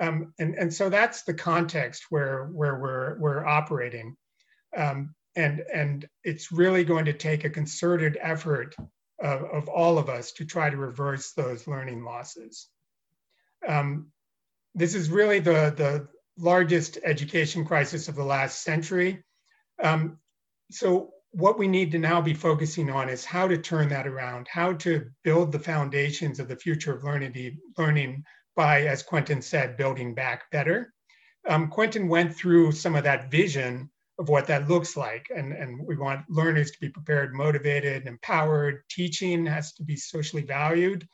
Um, and, and so that's the context where, where we're, we're operating. Um, and, and it's really going to take a concerted effort of, of all of us to try to reverse those learning losses. Um, this is really the, the largest education crisis of the last century. Um, so what we need to now be focusing on is how to turn that around, how to build the foundations of the future of learning, learning by, as Quentin said, building back better. Um, Quentin went through some of that vision of what that looks like. And, and we want learners to be prepared, motivated, empowered. Teaching has to be socially valued.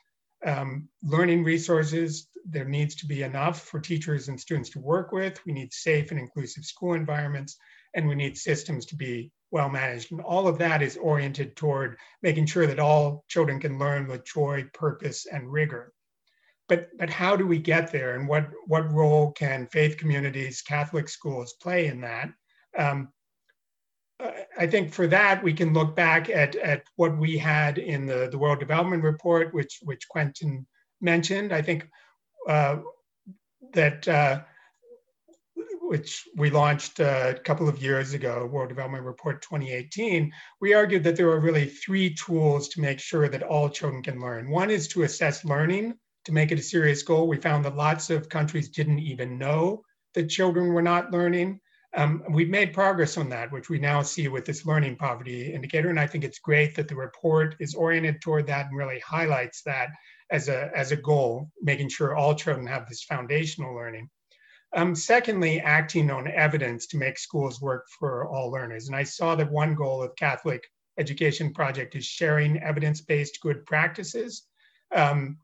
Um, learning resources, there needs to be enough for teachers and students to work with. We need safe and inclusive school environments, and we need systems to be well managed. And all of that is oriented toward making sure that all children can learn with joy, purpose, and rigor. But, but how do we get there? And what, what role can faith communities, Catholic schools play in that? Um, I think for that, we can look back at, at what we had in the, the World Development Report, which, which Quentin mentioned. I think uh, that, uh, which we launched a couple of years ago, World Development Report 2018, we argued that there are really three tools to make sure that all children can learn. One is to assess learning, to make it a serious goal. We found that lots of countries didn't even know that children were not learning. Um, we've made progress on that, which we now see with this learning poverty indicator. And I think it's great that the report is oriented toward that and really highlights that as a, as a goal, making sure all children have this foundational learning. Um, secondly, acting on evidence to make schools work for all learners. And I saw that one goal of Catholic Education Project is sharing evidence-based good practices. Um,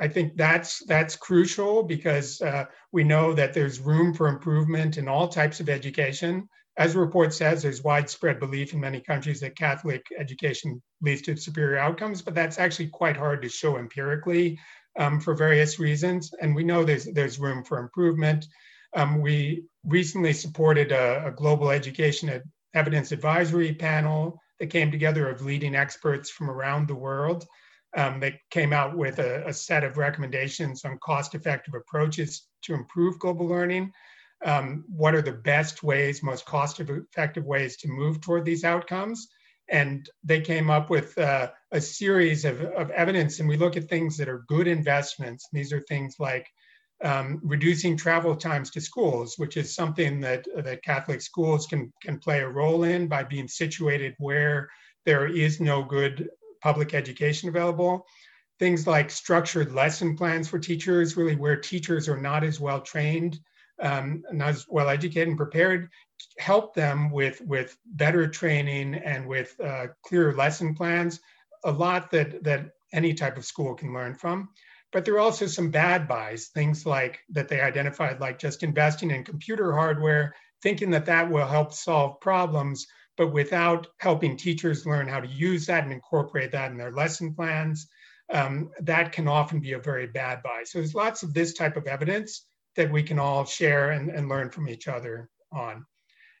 I think that's that's crucial because uh, we know that there's room for improvement in all types of education. As the report says, there's widespread belief in many countries that Catholic education leads to superior outcomes, but that's actually quite hard to show empirically um, for various reasons. And we know there's there's room for improvement. Um, we recently supported a, a global education evidence advisory panel that came together of leading experts from around the world um, that came out with a, a, set of recommendations on cost-effective approaches to improve global learning. Um, what are the best ways, most cost-effective ways to move toward these outcomes? And they came up with uh, a series of, of, evidence, and we look at things that are good investments. These are things like um, reducing travel times to schools, which is something that, that Catholic schools can, can play a role in by being situated where there is no good public education available. Things like structured lesson plans for teachers, really where teachers are not as well trained, um, not as well educated and prepared, help them with, with better training and with uh, clearer lesson plans, a lot that, that any type of school can learn from. But there are also some bad buys, things like that they identified, like just investing in computer hardware, thinking that that will help solve problems, but without helping teachers learn how to use that and incorporate that in their lesson plans, um, that can often be a very bad buy. So there's lots of this type of evidence that we can all share and, and learn from each other on.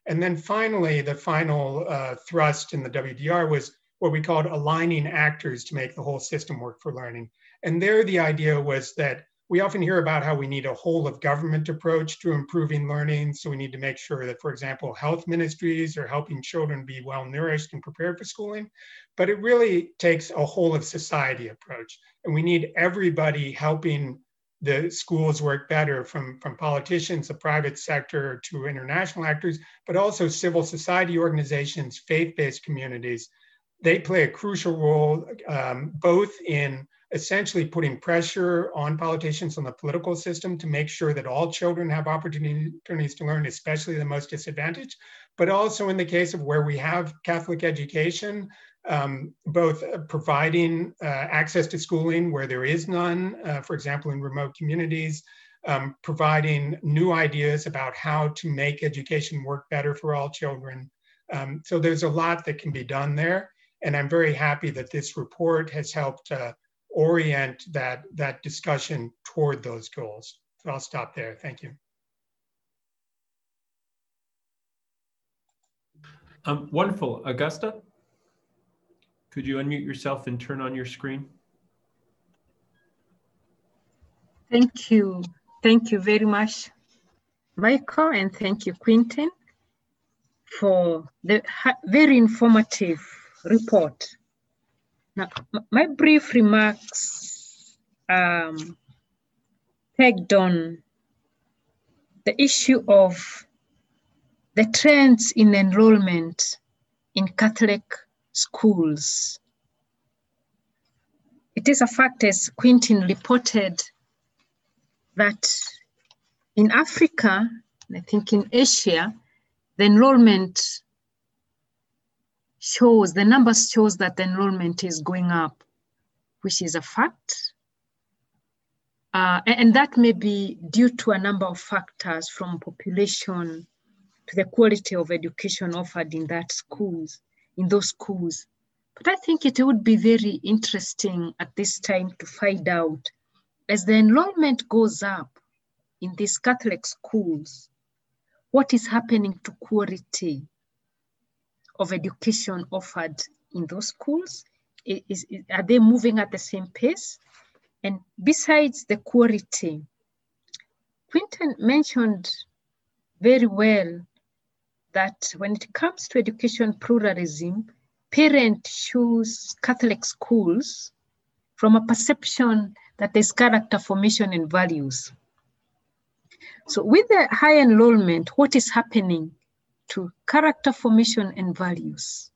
And then finally, the final uh, thrust in the WDR was what we called aligning actors to make the whole system work for learning. And there the idea was that we often hear about how we need a whole of government approach to improving learning. So we need to make sure that, for example, health ministries are helping children be well nourished and prepared for schooling. But it really takes a whole of society approach. And we need everybody helping the schools work better from, from politicians, the private sector to international actors, but also civil society organizations, faith-based communities. They play a crucial role um, both in essentially putting pressure on politicians on the political system to make sure that all children have opportunities to learn, especially the most disadvantaged. But also in the case of where we have Catholic education, um, both providing uh, access to schooling where there is none, uh, for example, in remote communities, um, providing new ideas about how to make education work better for all children. Um, so there's a lot that can be done there. And I'm very happy that this report has helped uh, orient that, that discussion toward those goals. So I'll stop there. Thank you. Um, wonderful. Augusta, could you unmute yourself and turn on your screen? Thank you. Thank you very much, Michael, and thank you, Quentin, for the very informative report. Now, my brief remarks um, pegged on the issue of the trends in enrollment in Catholic schools. It is a fact, as Quentin reported, that in Africa, I think in Asia, the enrollment shows, the numbers shows that the enrollment is going up, which is a fact. Uh, and that may be due to a number of factors from population to the quality of education offered in that schools, in those schools. But I think it would be very interesting at this time to find out as the enrollment goes up in these Catholic schools, what is happening to quality of education offered in those schools? Is, is, are they moving at the same pace? And besides the quality, Quentin mentioned very well that when it comes to education pluralism, parents choose Catholic schools from a perception that there's character formation and values. So with the high enrollment, what is happening to character formation and values.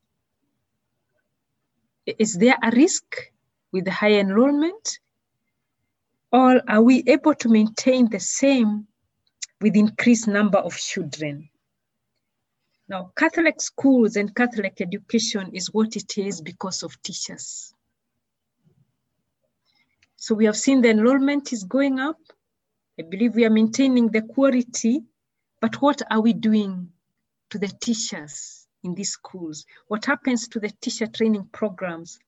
Is there a risk with the high enrollment? Or are we able to maintain the same with increased number of children? Now, Catholic schools and Catholic education is what it is because of teachers. So we have seen the enrollment is going up. I believe we are maintaining the quality, but what are we doing to the teachers in these schools? What happens to the teacher training programs?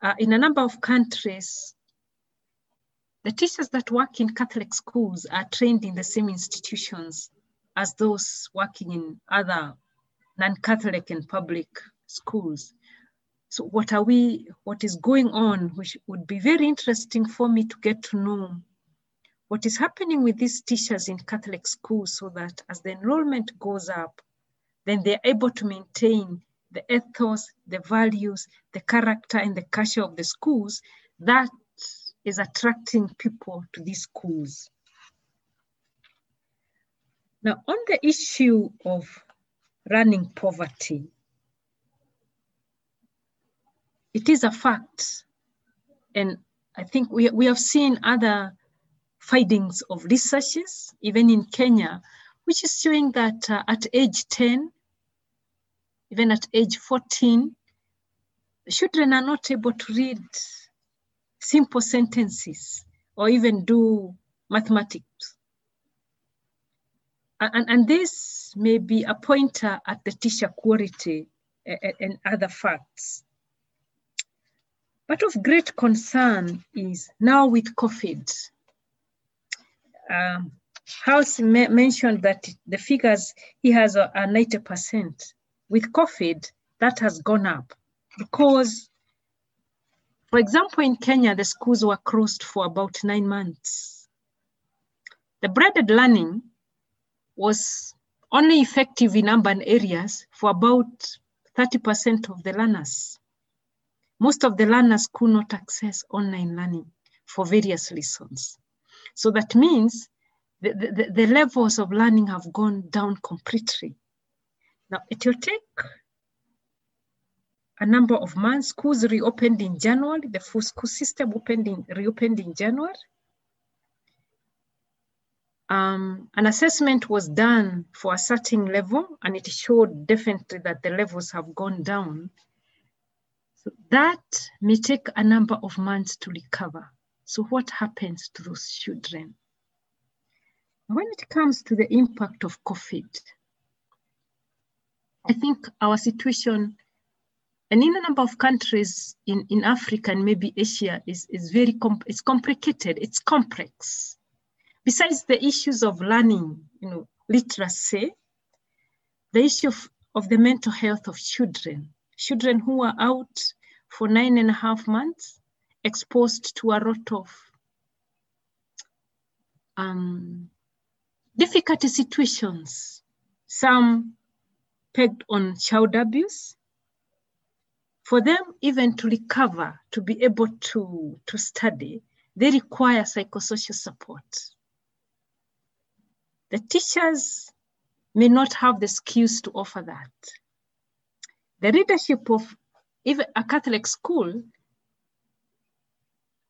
Uh, in a number of countries, the teachers that work in Catholic schools are trained in the same institutions as those working in other non-Catholic and public schools. So what are we, what is going on, which would be very interesting for me to get to know what is happening with these teachers in Catholic schools so that as the enrollment goes up, then they're able to maintain the ethos, the values, the character, and the culture of the schools that is attracting people to these schools. Now, on the issue of learning poverty, it is a fact. And I think we, we have seen other findings of researches, even in Kenya, which is showing that uh, at age 10, even at age 14, children are not able to read simple sentences or even do mathematics. And, and this may be a pointer at the teacher quality and other facts. But of great concern is now with COVID, um, House mentioned that the figures he has are 90%. With COVID, that has gone up because, for example, in Kenya, the schools were closed for about nine months. The blended learning was only effective in urban areas for about 30% of the learners. Most of the learners could not access online learning for various reasons. So that means the, the, the levels of learning have gone down completely. Now, it will take a number of months. Schools reopened in January. The full school system opened in, reopened in January. Um, an assessment was done for a certain level, and it showed definitely that the levels have gone down. So that may take a number of months to recover. So what happens to those children? When it comes to the impact of COVID, I think our situation, and in a number of countries in, in Africa and maybe Asia, is, is very it's complicated, it's complex. Besides the issues of learning, you know, literacy, the issue of, of the mental health of children, children who are out for nine and a half months, exposed to a lot of um, difficult situations, some pegged on child abuse. For them, even to recover, to be able to, to study, they require psychosocial support. The teachers may not have the skills to offer that. The leadership of even a Catholic school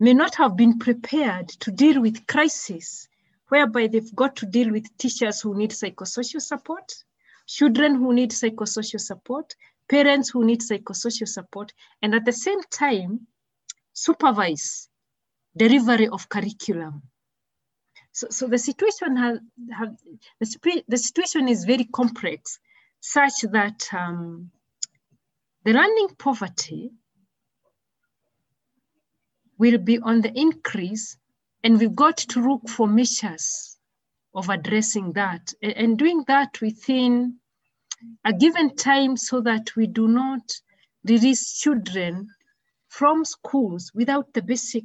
may not have been prepared to deal with crisis whereby they've got to deal with teachers who need psychosocial support, children who need psychosocial support, parents who need psychosocial support, and at the same time, supervise delivery of curriculum. So, so the situation has, have, the, the situation is very complex, such that um, the learning poverty will be on the increase and we've got to look for measures of addressing that and doing that within a given time so that we do not release children from schools without the basic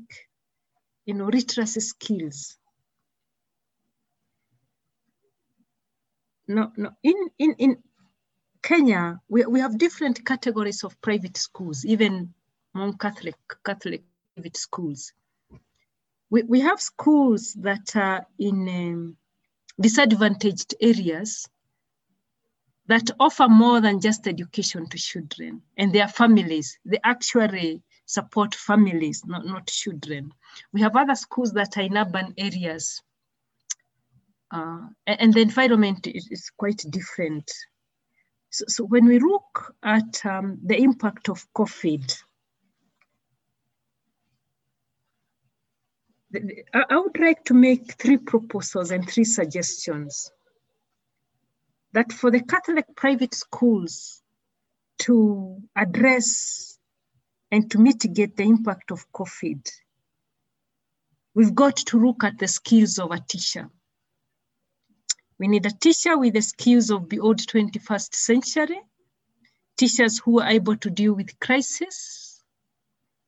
you know, literacy skills. No, no, in, in, in Kenya, we, we have different categories of private schools, even among Catholic, Catholic private schools we, we have schools that are in um, disadvantaged areas that offer more than just education to children and their families. They actually support families, not, not children. We have other schools that are in urban areas. Uh, and the environment is, is quite different. So, so, when we look at um, the impact of COVID, I would like to make three proposals and three suggestions. That for the Catholic private schools to address and to mitigate the impact of COVID, we've got to look at the skills of a teacher. We need a teacher with the skills of the old 21st century, teachers who are able to deal with crisis,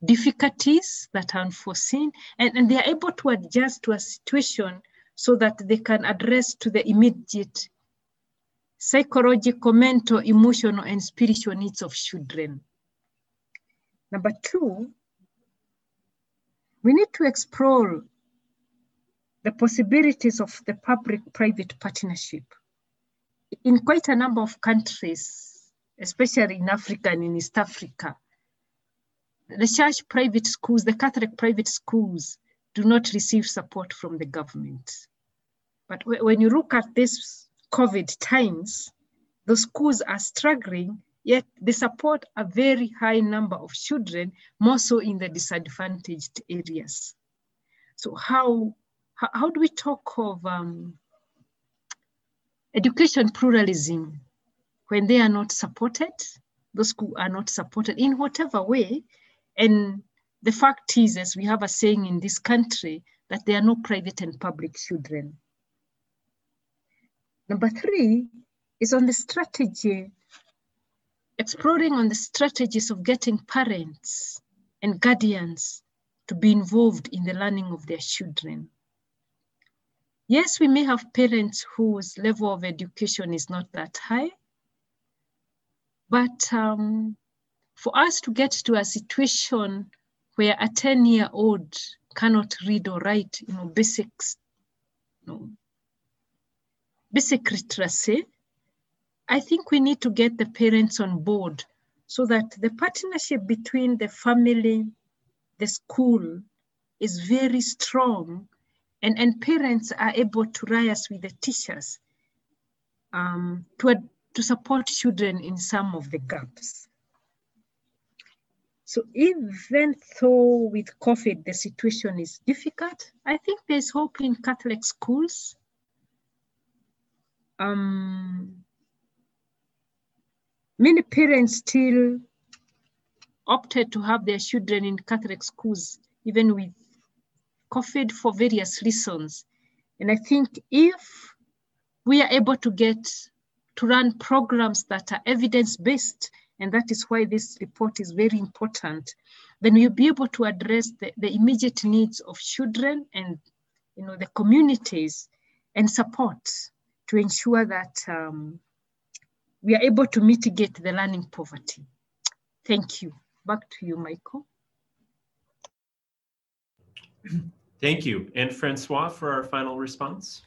difficulties that are unforeseen, and, and they are able to adjust to a situation so that they can address to the immediate psychological, mental, emotional, and spiritual needs of children. Number two, we need to explore the possibilities of the public-private partnership. In quite a number of countries, especially in Africa and in East Africa, the church private schools, the Catholic private schools do not receive support from the government. But when you look at this COVID times, the schools are struggling, yet they support a very high number of children, more so in the disadvantaged areas. So how, how, how do we talk of um, education pluralism when they are not supported? Those who are not supported in whatever way, and the fact is, as we have a saying in this country, that there are no private and public children. Number three is on the strategy, exploring on the strategies of getting parents and guardians to be involved in the learning of their children. Yes, we may have parents whose level of education is not that high, but um, for us to get to a situation where a 10 year old cannot read or write, you know, basics, you know, basic literacy, I think we need to get the parents on board so that the partnership between the family, the school is very strong and, and parents are able to rise with the teachers um, to, to support children in some of the gaps. So even though with COVID, the situation is difficult, I think there's hope in Catholic schools. Um, many parents still opted to have their children in Catholic schools, even with COVID for various reasons. And I think if we are able to get to run programs that are evidence-based, and that is why this report is very important, then we'll be able to address the, the immediate needs of children and you know, the communities and support to ensure that um, we are able to mitigate the learning poverty. Thank you. Back to you, Michael. Thank you. And Francois for our final response.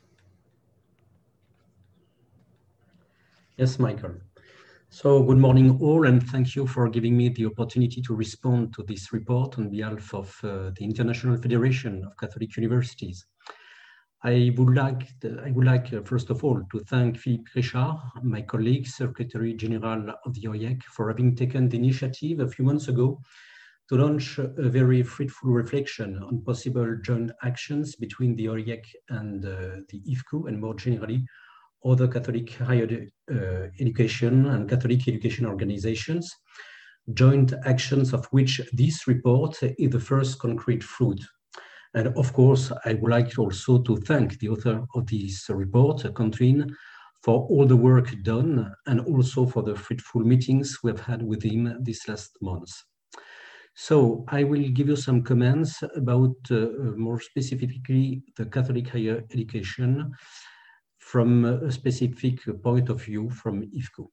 Yes, Michael. So good morning all, and thank you for giving me the opportunity to respond to this report on behalf of uh, the International Federation of Catholic Universities. I would like, to, I would like uh, first of all to thank Philippe Richard, my colleague, Secretary General of the OIEC, for having taken the initiative a few months ago to launch a very fruitful reflection on possible joint actions between the OIEC and uh, the IFCU, and more generally, other Catholic higher uh, education and Catholic education organizations, joint actions of which this report is the first concrete fruit. And of course, I would like also to thank the author of this report, Catherine, for all the work done and also for the fruitful meetings we have had with him this last month. So I will give you some comments about uh, more specifically the Catholic higher education from a specific point of view from IFCU.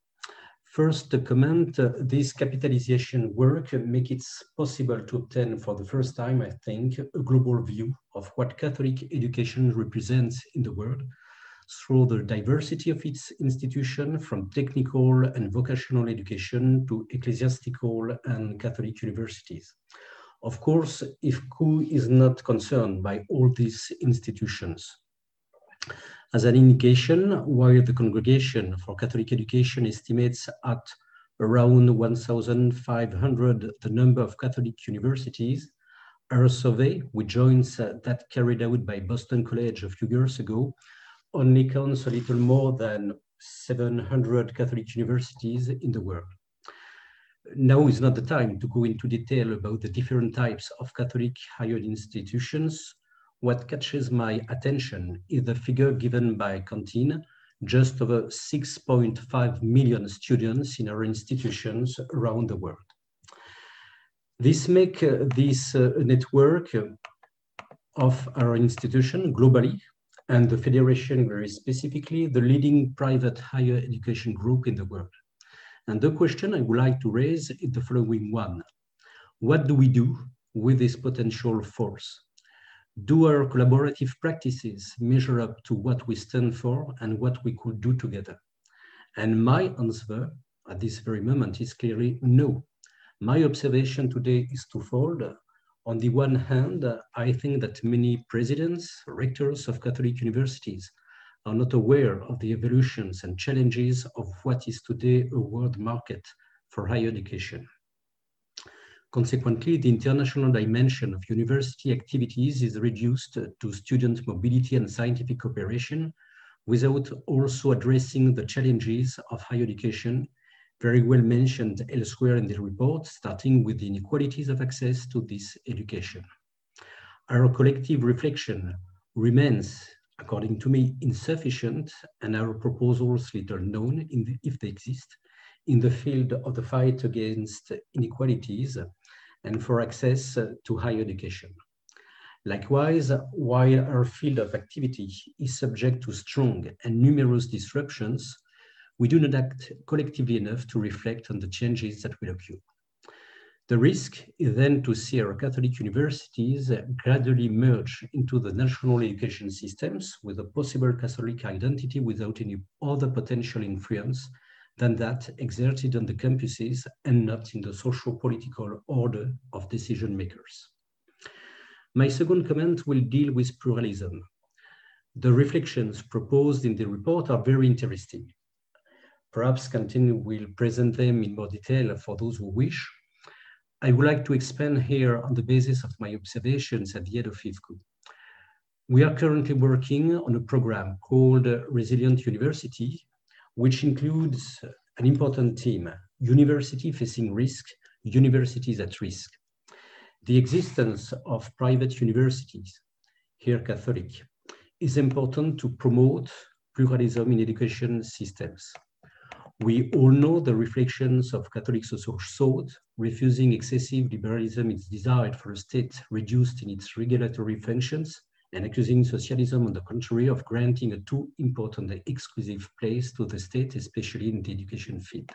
First, to comment, uh, this capitalization work make it possible to obtain for the first time, I think, a global view of what Catholic education represents in the world through the diversity of its institution from technical and vocational education to ecclesiastical and Catholic universities. Of course, IFCU is not concerned by all these institutions. As an indication, while the Congregation for Catholic Education estimates at around 1,500 the number of Catholic universities, our survey, which joins uh, that carried out by Boston College a few years ago, only counts a little more than 700 Catholic universities in the world. Now is not the time to go into detail about the different types of Catholic higher institutions what catches my attention is the figure given by Quentin, just over 6.5 million students in our institutions around the world. This makes uh, this uh, network of our institution globally and the Federation very specifically the leading private higher education group in the world. And the question I would like to raise is the following one. What do we do with this potential force? Do our collaborative practices measure up to what we stand for and what we could do together? And my answer at this very moment is clearly no. My observation today is twofold. On the one hand, I think that many presidents, rectors of Catholic universities are not aware of the evolutions and challenges of what is today a world market for higher education. Consequently, the international dimension of university activities is reduced to student mobility and scientific cooperation without also addressing the challenges of higher education, very well mentioned elsewhere in the report, starting with the inequalities of access to this education. Our collective reflection remains, according to me, insufficient and our proposals little known, the, if they exist, in the field of the fight against inequalities and for access uh, to higher education. Likewise, while our field of activity is subject to strong and numerous disruptions, we do not act collectively enough to reflect on the changes that will occur. The risk is then to see our Catholic universities gradually merge into the national education systems with a possible Catholic identity without any other potential influence than that exerted on the campuses and not in the social political order of decision makers. My second comment will deal with pluralism. The reflections proposed in the report are very interesting. Perhaps Quentin will present them in more detail for those who wish. I would like to expand here on the basis of my observations at the head of IFCU. We are currently working on a program called Resilient University, which includes an important theme, university facing risk, universities at risk. The existence of private universities, here Catholic, is important to promote pluralism in education systems. We all know the reflections of Catholic social thought, refusing excessive liberalism is desired for a state reduced in its regulatory functions, and accusing socialism on the contrary of granting a too important and exclusive place to the state, especially in the education field.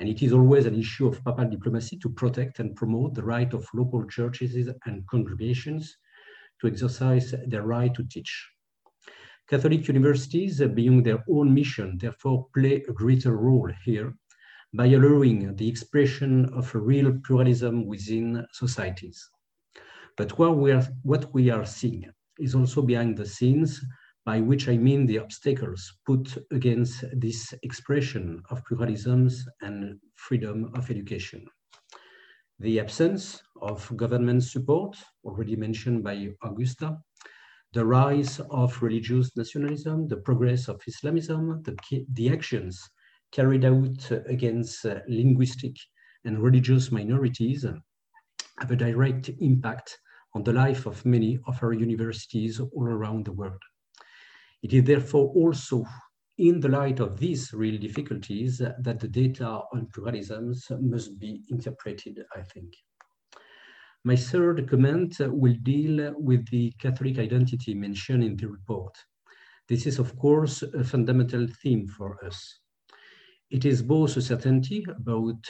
And it is always an issue of papal diplomacy to protect and promote the right of local churches and congregations to exercise their right to teach. Catholic universities, beyond their own mission, therefore play a greater role here by allowing the expression of a real pluralism within societies. But what we are, what we are seeing is also behind the scenes, by which I mean the obstacles put against this expression of pluralisms and freedom of education. The absence of government support, already mentioned by Augusta, the rise of religious nationalism, the progress of Islamism, the, the actions carried out against uh, linguistic and religious minorities have a direct impact on the life of many of our universities all around the world. It is therefore also in the light of these real difficulties that the data on pluralisms must be interpreted, I think. My third comment will deal with the Catholic identity mentioned in the report. This is, of course, a fundamental theme for us. It is both a certainty about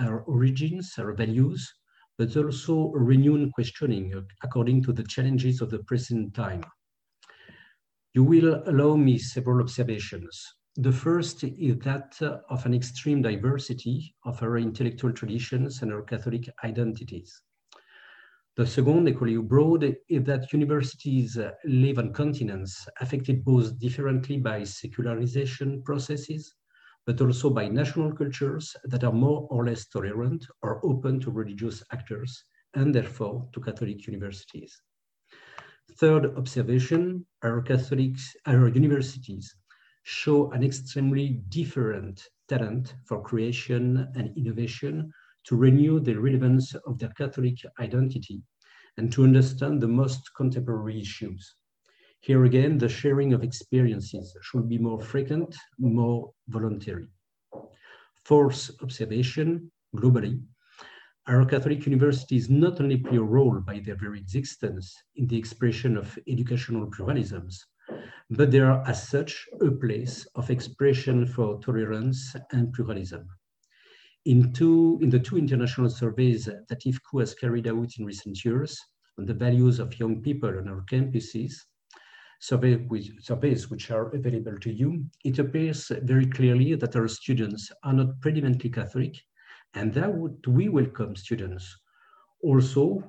our origins, our values, but also renewed questioning according to the challenges of the present time. You will allow me several observations. The first is that of an extreme diversity of our intellectual traditions and our Catholic identities. The second, equally broad, is that universities live on continents affected both differently by secularization processes, but also by national cultures that are more or less tolerant or open to religious actors, and therefore to Catholic universities. Third observation, our Catholics, our universities show an extremely different talent for creation and innovation to renew the relevance of their Catholic identity and to understand the most contemporary issues. Here again, the sharing of experiences should be more frequent, more voluntary. Fourth observation, globally, our Catholic universities not only play a role by their very existence in the expression of educational pluralisms, but they are as such a place of expression for tolerance and pluralism in, two, in the two international surveys that IFCU has carried out in recent years on the values of young people on our campuses, surveys which are available to you, it appears very clearly that our students are not predominantly Catholic and that would, we welcome students also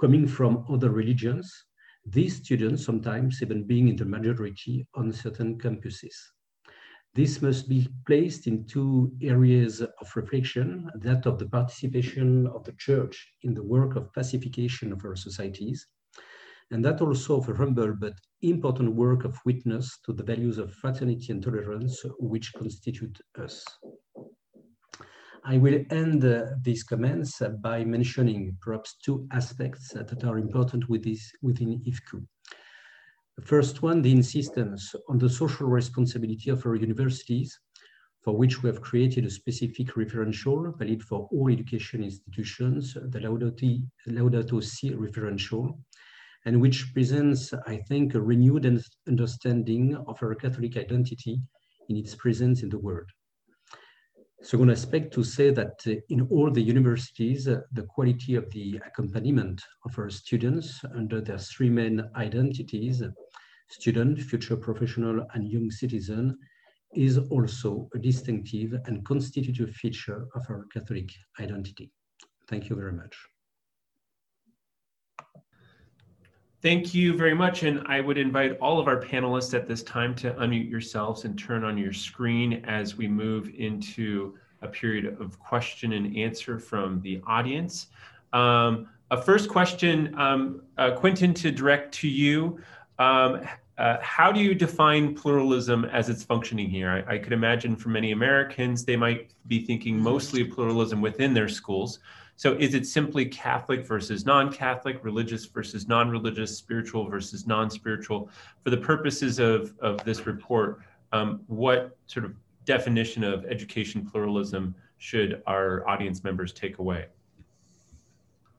coming from other religions, these students sometimes even being in the majority on certain campuses. This must be placed in two areas of reflection, that of the participation of the church in the work of pacification of our societies, and that also of a humble but important work of witness to the values of fraternity and tolerance which constitute us. I will end uh, these comments by mentioning perhaps two aspects that are important with this, within IFCU. The first one, the insistence on the social responsibility of our universities, for which we have created a specific referential valid for all education institutions, the Laudato, Laudato Si referential, and which presents, I think, a renewed understanding of our Catholic identity in its presence in the world. Second aspect to say that uh, in all the universities, uh, the quality of the accompaniment of our students under their three main identities, student, future professional, and young citizen, is also a distinctive and constitutive feature of our Catholic identity. Thank you very much. Thank you very much. And I would invite all of our panelists at this time to unmute yourselves and turn on your screen as we move into a period of question and answer from the audience. Um, a first question, um, uh, Quentin, to direct to you. Um, uh, how do you define pluralism as it's functioning here? I, I, could imagine for many Americans, they might be thinking mostly of pluralism within their schools. So is it simply Catholic versus non-Catholic, religious versus non-religious, spiritual versus non-spiritual? For the purposes of, of this report, um, what sort of definition of education pluralism should our audience members take away?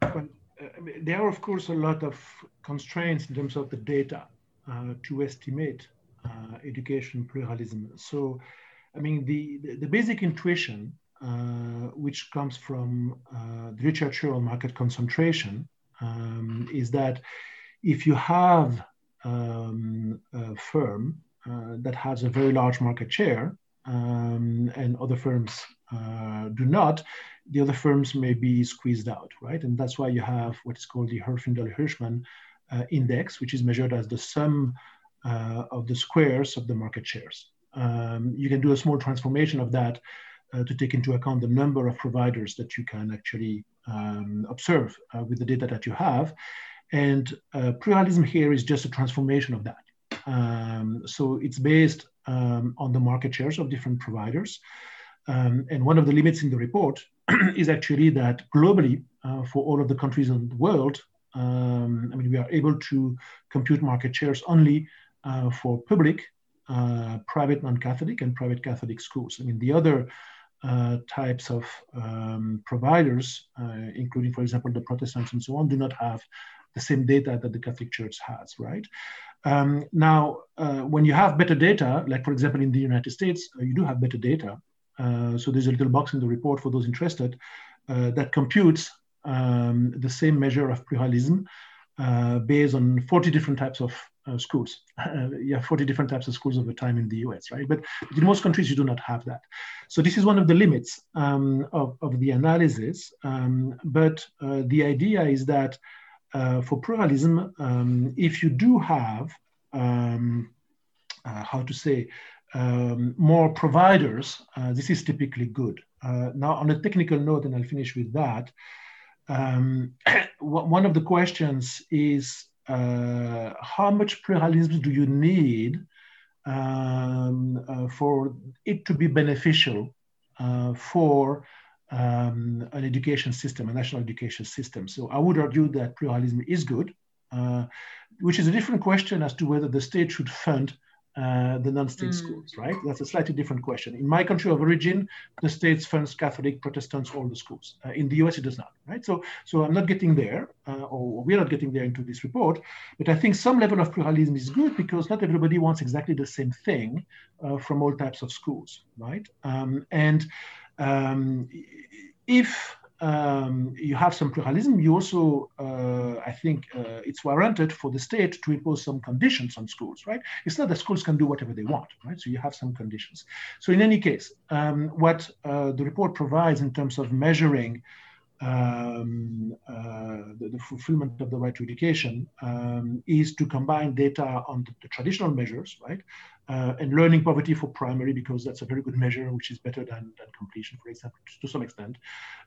Well, uh, there are, of course, a lot of constraints in terms of the data uh, to estimate uh, education pluralism. So, I mean, the, the, the basic intuition, which comes from the literature on market concentration, um, is that if you have um, a firm uh, that has a very large market share um, and other firms uh, do not, the other firms may be squeezed out, right? And that's why you have what is called the Herfindahl-Hirschman uh, index, which is measured as the sum uh, of the squares of the market shares. Um, you can do a small transformation of that uh, to take into account the number of providers that you can actually um, observe uh, with the data that you have. And uh, pluralism here is just a transformation of that. Um, so it's based um, on the market shares of different providers. Um, and one of the limits in the report is actually that globally, uh, for all of the countries in the world, um, I mean, we are able to compute market shares only uh, for public, uh, private non-Catholic, and private Catholic schools. I mean, the other types of um, providers, uh, including, for example, the Protestants and so on, do not have the same data that the Catholic Church has, right? Um, now, uh, when you have better data, like for example in the United States, uh, you do have better data. so there's a little box in the report for those interested that computes um, the same measure of pluralism uh, based on 40 different types of uh, schools. Uh, have 40 different types of schools over time in the US, right? But in most countries, you do not have that. So this is one of the limits um, of, of the analysis. Um, but uh, the idea is that uh, for pluralism, um, if you do have, um, uh, how to say, um, more providers, this is typically good. now, on a technical note, and I'll finish with that, um, one of the questions is uh, how much pluralism do you need um, uh, for it to be beneficial uh, for um, an education system, a national education system? So I would argue that pluralism is good, uh, which is a different question as to whether the state should fund uh, the non-state mm. schools, right? That's a slightly different question. In my country of origin, the state funds Catholic, Protestants, all the schools. Uh, in the US, it does not, right? So, so I'm not getting there, uh, or we're not getting there into this report. But I think some level of pluralism is good because not everybody wants exactly the same thing uh, from all types of schools, right? Um, and um, if um, you have some pluralism, you also, uh, I think uh, it's warranted for the state to impose some conditions on schools, right? It's not that schools can do whatever they want, right? So you have some conditions. So in any case, um, what uh, the report provides in terms of measuring um, uh, the, the, fulfillment of the right to education um, is to combine data on the, the traditional measures, right? Uh, and learning poverty for primary because that's a very good measure, which is better than, than completion, for example, to some extent.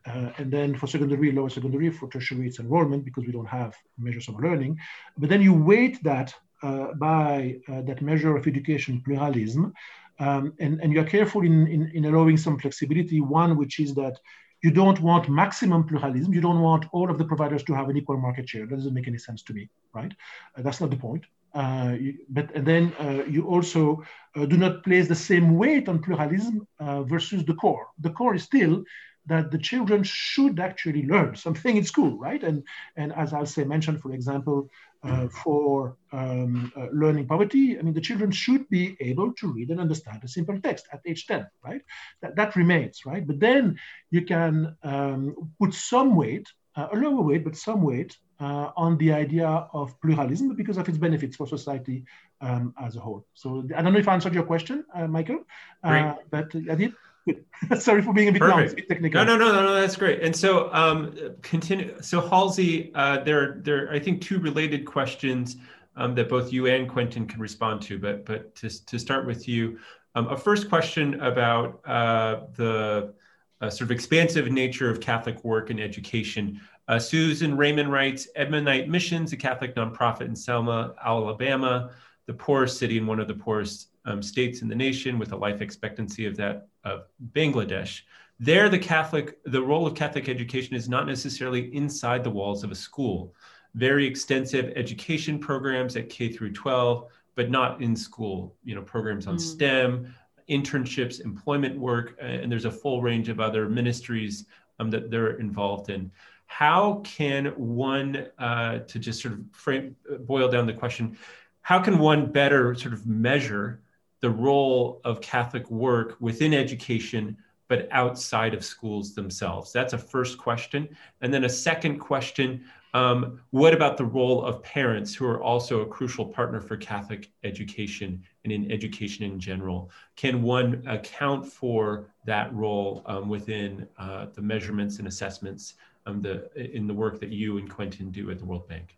Uh, and then for secondary, lower secondary, for tertiary, it's enrollment because we don't have measures of learning. But then you weight that uh, by uh, that measure of education pluralism, um, and, and you're careful in, in, in allowing some flexibility. One, which is that you don't want maximum pluralism. You don't want all of the providers to have an equal market share. That doesn't make any sense to me, right? Uh, that's not the point. Uh, but and then uh, you also uh, do not place the same weight on pluralism uh, versus the core. The core is still that the children should actually learn something in school, right? And and as Halsey mentioned, for example, uh, for um, uh, learning poverty, I mean the children should be able to read and understand a simple text at age 10, right? That, that remains, right? But then you can um, put some weight, a lower weight, but some weight uh, on the idea of pluralism, because of its benefits for society um, as a whole. So I don't know if I answered your question, uh, Michael, uh, but I did. Sorry for being a bit long, a bit technical. No, no, no, no, no, that's great. And so, um, continue. So, Halsey, uh, there, there, I think two related questions um, that both you and Quentin can respond to. But, but to, to start with you, um, a first question about uh, the uh, sort of expansive nature of Catholic work and education. Uh, Susan Raymond writes, Edmundite Missions, a Catholic nonprofit in Selma, Alabama, the poorest city in one of the poorest um, states in the nation with a life expectancy of that of Bangladesh. There, the Catholic, the role of Catholic education is not necessarily inside the walls of a school. Very extensive education programs at K through 12, but not in school. You know, programs on mm. STEM, internships, employment work, and there's a full range of other ministries um, that they're involved in. How can one, uh, to just sort of frame, boil down the question, how can one better sort of measure the role of Catholic work within education, but outside of schools themselves? That's a first question. And then a second question um, what about the role of parents who are also a crucial partner for Catholic education and in education in general? Can one account for that role um, within uh, the measurements and assessments um, the, in the work that you and Quentin do at the World Bank?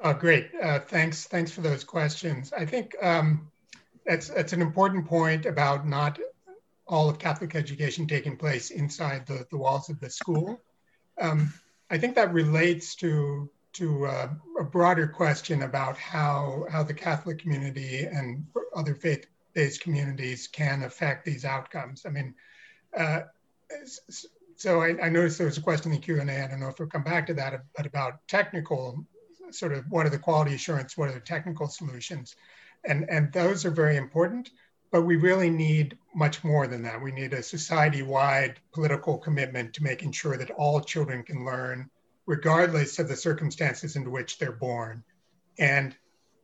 Oh, great. Uh, thanks. Thanks for those questions. I think um, that's that's an important point about not all of Catholic education taking place inside the, the walls of the school. Um, I think that relates to to uh, a broader question about how how the Catholic community and other faith-based communities can affect these outcomes. I mean, uh, so I, I, noticed there was a question in the Q and A. I don't know if we'll come back to that, but about technical sort of what are the quality assurance, what are the technical solutions, and and those are very important. But we really need much more than that. We need a society wide political commitment to making sure that all children can learn, regardless of the circumstances into which they're born. And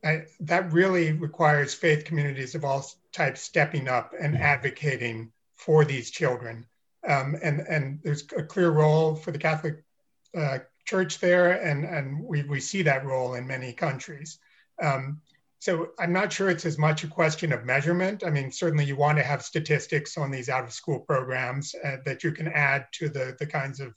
I, that really requires faith communities of all types stepping up and advocating for these children. Um, and, and there's a clear role for the Catholic uh, Church there, and, and we, we see that role in many countries. Um, so I'm not sure it's as much a question of measurement. I mean, certainly you want to have statistics on these out of school programs uh, that you can add to the, the kinds of,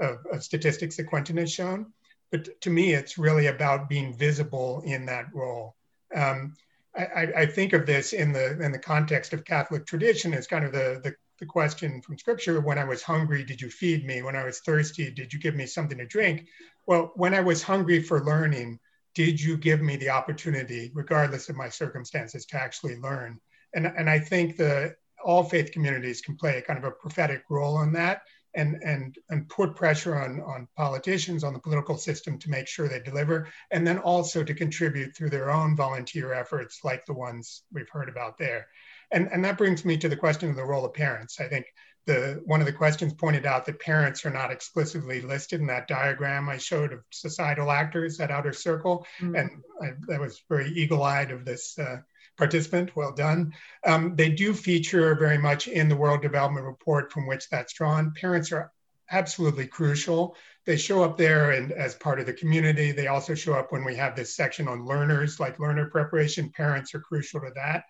of, of, statistics that Quentin has shown. But to me, it's really about being visible in that role. Um, I, I, think of this in the in the context of Catholic tradition as kind of the, the, the question from Scripture: When I was hungry, did you feed me? When I was thirsty, did you give me something to drink? Well, when I was hungry for learning, did you give me the opportunity, regardless of my circumstances, to actually learn? And, and I think that all faith communities can play a kind of a prophetic role in that and, and, and put pressure on, on politicians, on the political system to make sure they deliver, and then also to contribute through their own volunteer efforts like the ones we've heard about there. And, and that brings me to the question of the role of parents. I think the one of the questions pointed out that parents are not explicitly listed in that diagram I showed of societal actors, that outer circle, mm-hmm. and I, that was very eagle-eyed of this uh, participant. Well done. Um, they do feature very much in the World Development Report from which that's drawn. Parents are absolutely crucial. They show up there and as part of the community. They also show up when we have this section on learners, like learner preparation. Parents are crucial to that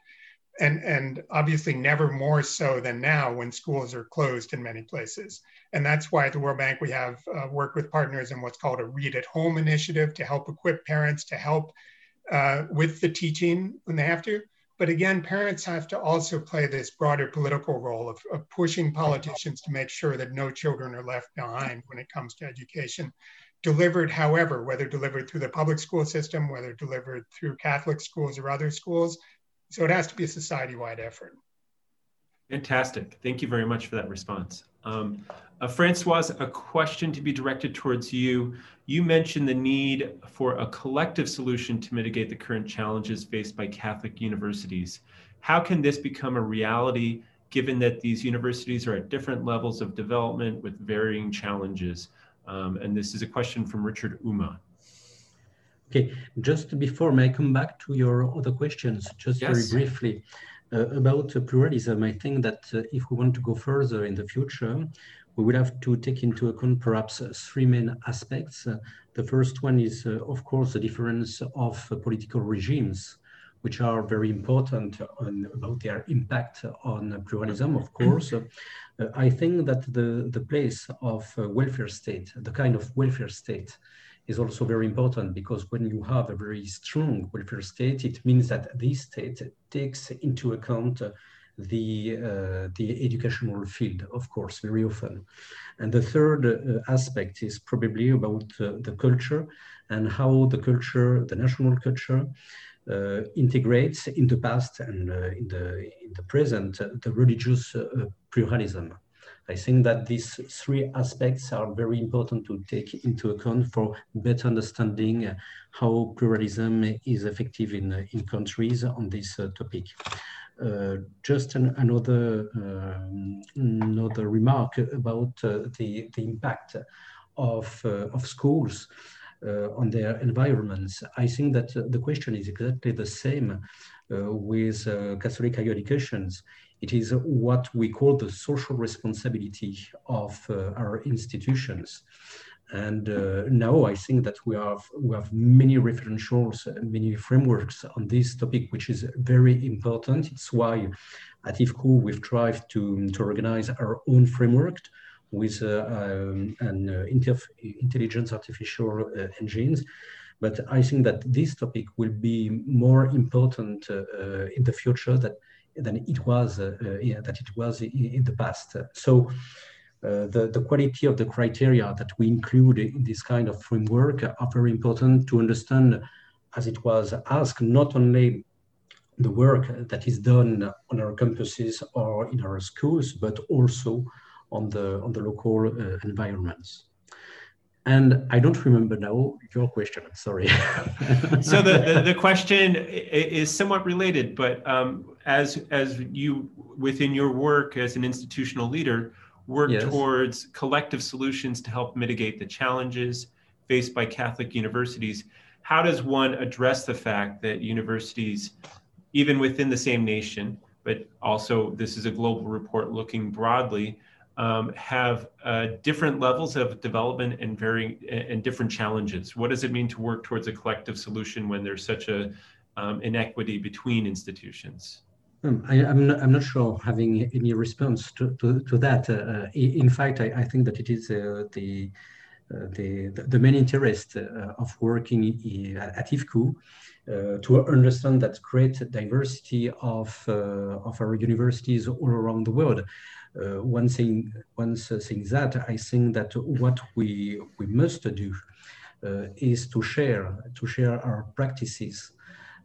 and and obviously never more so than now when schools are closed in many places. And that's why at the world bank we have uh, worked with partners in what's called a read at home initiative to help equip parents to help uh, with the teaching when they have to. But again parents have to also play this broader political role of, of pushing politicians to make sure that no children are left behind when it comes to education. Delivered however whether delivered through the public school system whether delivered through catholic schools or other schools so it has to be a society-wide effort. Fantastic. Thank you very much for that response. Um, uh, Francoise, a question to be directed towards you. You mentioned the need for a collective solution to mitigate the current challenges faced by Catholic universities. How can this become a reality given that these universities are at different levels of development with varying challenges? Um, and this is a question from Richard Uma. Okay, just before may I come back to your other questions, just yes. very briefly. Uh, about uh, pluralism, I think that uh, if we want to go further in the future, we would have to take into account perhaps uh, three main aspects. Uh, The first one is, uh, of course, the difference of political regimes, which are very important on, about their impact on pluralism, of course. Uh, I think that the, the place of welfare state, the kind of welfare state, is also very important because when you have a very strong welfare state, it means that this state takes into account the uh, the educational field, of course, very often. And the third uh, aspect is probably about uh, the culture and how the culture, the national culture, uh, integrates in the past and uh, in the in the present uh, the religious pluralism. I think that these three aspects are very important to take into account for better understanding how pluralism is effective in, in countries on this topic. Uh, just an, another um, another remark about uh, the the impact of uh, of schools on their environments. I think that the question is exactly the same with Catholic higher educations it is what we call the social responsibility of uh, our institutions. And uh, now I think that we have we have many referentials, many frameworks on this topic, which is very important. It's why at IFCU we've tried to, to organize our own framework with uh, um, an uh, intelligence artificial uh, engines. But I think that this topic will be more important uh, in the future that, than it was yeah, that it was in, in the past. So uh, the, the quality of the criteria that we include in this kind of framework are very important to understand, as it was asked, not only the work that is done on our campuses or in our schools, but also on the, on the local uh, environments. And I don't remember now your question. I'm sorry. so the, the, the, question is somewhat related, but um, as as you within your work as an institutional leader, work yes. towards collective solutions to help mitigate the challenges faced by Catholic universities. How does one address the fact that universities, even within the same nation, but also this is a global report looking broadly, um, have uh, different levels of development and very and different challenges. What does it mean to work towards a collective solution when there's such a um, inequity between institutions? Um, I, am not, I'm not sure having any response to, to, to that. Uh, uh in fact, I, I, think that it is uh, the, uh, the, the main interest uh, of working at IFCU uh, to understand that great diversity of, of our universities all around the world. One thing, once saying that, I think that what we, we must do is to share, to share our practices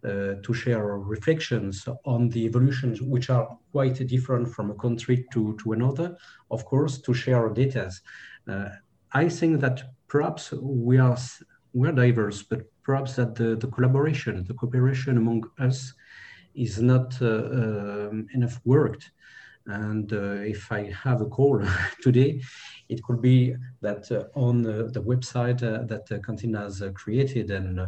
uh, to share our reflections on the evolutions, which are quite different from a country to, to another, of course, to share our data. Uh, I think that perhaps we are, we are diverse, but perhaps that the, the collaboration, the cooperation among us is not uh, um, enough worked. And uh, if I have a call today, it could be that uh, on the, the website uh, that uh, Quentin has created and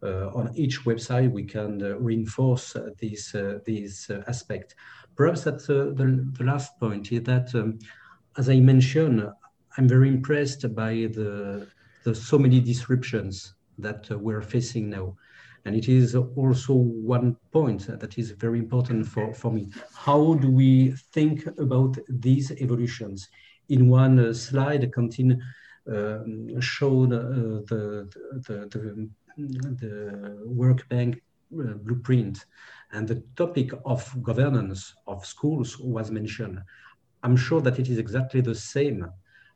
uh, on each website, we can uh, reinforce uh, this, this aspect. Perhaps that's the, the last point is that, um, as I mentioned, I'm very impressed by the, the so many disruptions that we're facing now. And it is also one point that is very important for, for me. How do we think about these evolutions? In one uh, slide, Quentin um, showed uh, the, the, the, the uh, blueprint and the topic of governance of schools was mentioned. I'm sure that it is exactly the same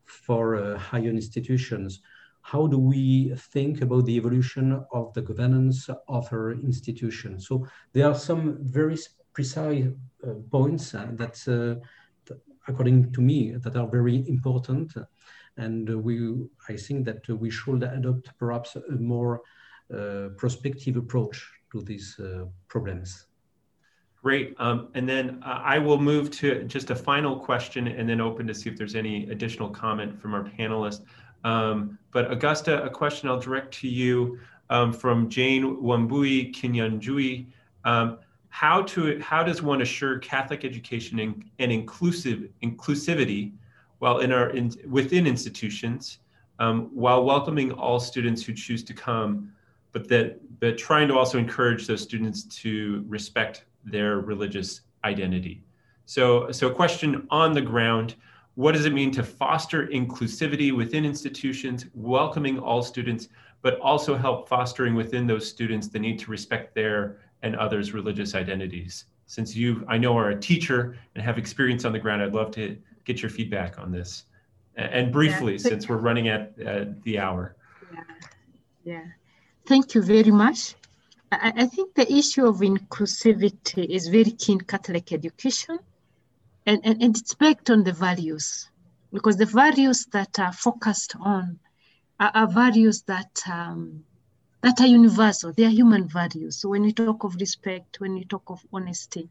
for uh, higher institutions. How do we think about the evolution of the governance of our institution? So there are some very precise uh, points uh, that, uh, according to me, that are very important. And we, I think that we should adopt perhaps a more uh, prospective approach to these uh, problems. Great. Um, and then uh, I will move to just a final question and then open to see if there's any additional comment from our panelists. Um, but Augusta, a question I'll direct to you um, from Jane Wambui Kinyanjui. Um, how to how does one assure Catholic education and, inclusive inclusivity while in our in, within institutions um, while welcoming all students who choose to come, but that but trying to also encourage those students to respect their religious identity. So, so a question on the ground, what does it mean to foster inclusivity within institutions, welcoming all students, but also help fostering within those students the need to respect their and others' religious identities? Since you, I know, are a teacher and have experience on the ground, I'd love to get your feedback on this. And briefly, yeah. since we're running at uh, the hour. Yeah. yeah. Thank you very much. I, I think the issue of inclusivity is very key in Catholic education, and, and, and it's based on the values, because the values that are focused on are, are values that um, that are universal. They are human values. So when you talk of respect, when you talk of honesty,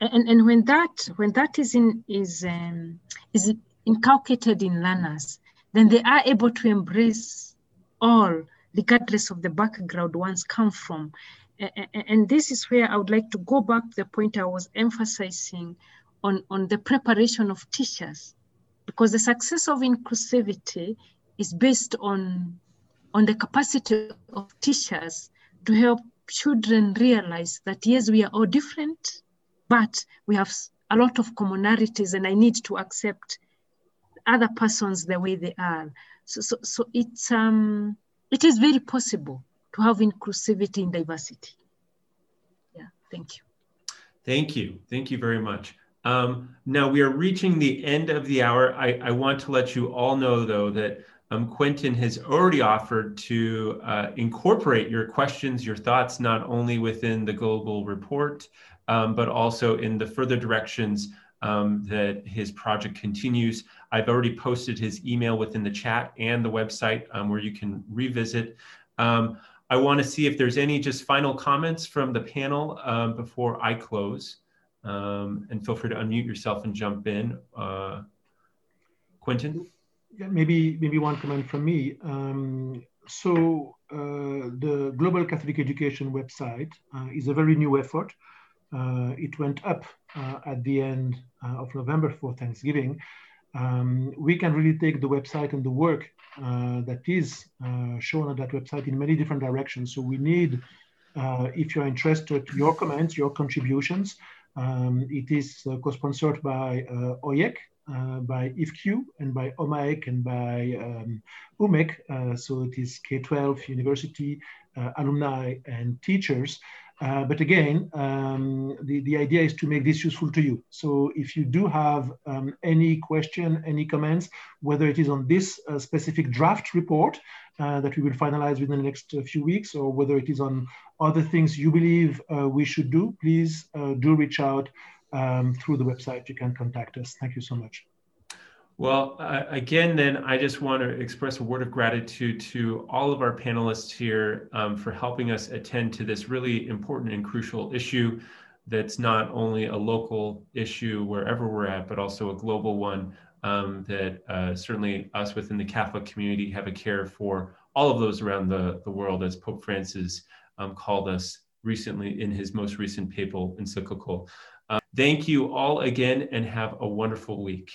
and, and when that when that is in is um, is inculcated in learners, then they are able to embrace all, regardless of the background one's come from. And this is where I would like to go back to the point I was emphasizing on, on the preparation of teachers, because the success of inclusivity is based on, on the capacity of teachers to help children realize that yes, we are all different, but we have a lot of commonalities and I need to accept other persons the way they are. So, so, so it's, um, it is very possible to have inclusivity in diversity. Yeah, thank you. Thank you. Thank you very much. Um, now we are reaching the end of the hour. I, I want to let you all know, though, that um, Quentin has already offered to uh, incorporate your questions, your thoughts, not only within the global report, um, but also in the further directions um, that his project continues. I've already posted his email within the chat and the website um, where you can revisit. I want to see if there's any just final comments from the panel um, before I close. Um, and feel free to unmute yourself and jump in. Uh, Quentin? Yeah, maybe, maybe one comment from me. Um, so uh, the Global Catholic Education website uh, is a very new effort. Uh, it went up uh, at the end uh, of November for Thanksgiving. Um, we can really take the website and the work that is shown on that website in many different directions. So we need, if you're interested, your comments, your contributions. Um, it is co-sponsored by OIEC, uh, by IFCU, and by OMAEC and by um, UMEC. Uh, so it is K-12 university, uh, alumni and teachers. Uh, but again, um, the, the idea is to make this useful to you. So if you do have um, any question, any comments, whether it is on this uh, specific draft report uh, that we will finalize within the next uh, few weeks, or whether it is on other things you believe uh, we should do, please do reach out um, through the website. You can contact us. Thank you so much. Well, uh, again, then I just want to express a word of gratitude to all of our panelists here um, for helping us attend to this really important and crucial issue that's not only a local issue wherever we're at, but also a global one um, that uh, certainly us within the Catholic community have a care for all of those around the, the world, as Pope Francis um, called us recently in his most recent papal encyclical. Uh, thank you all again and have a wonderful week.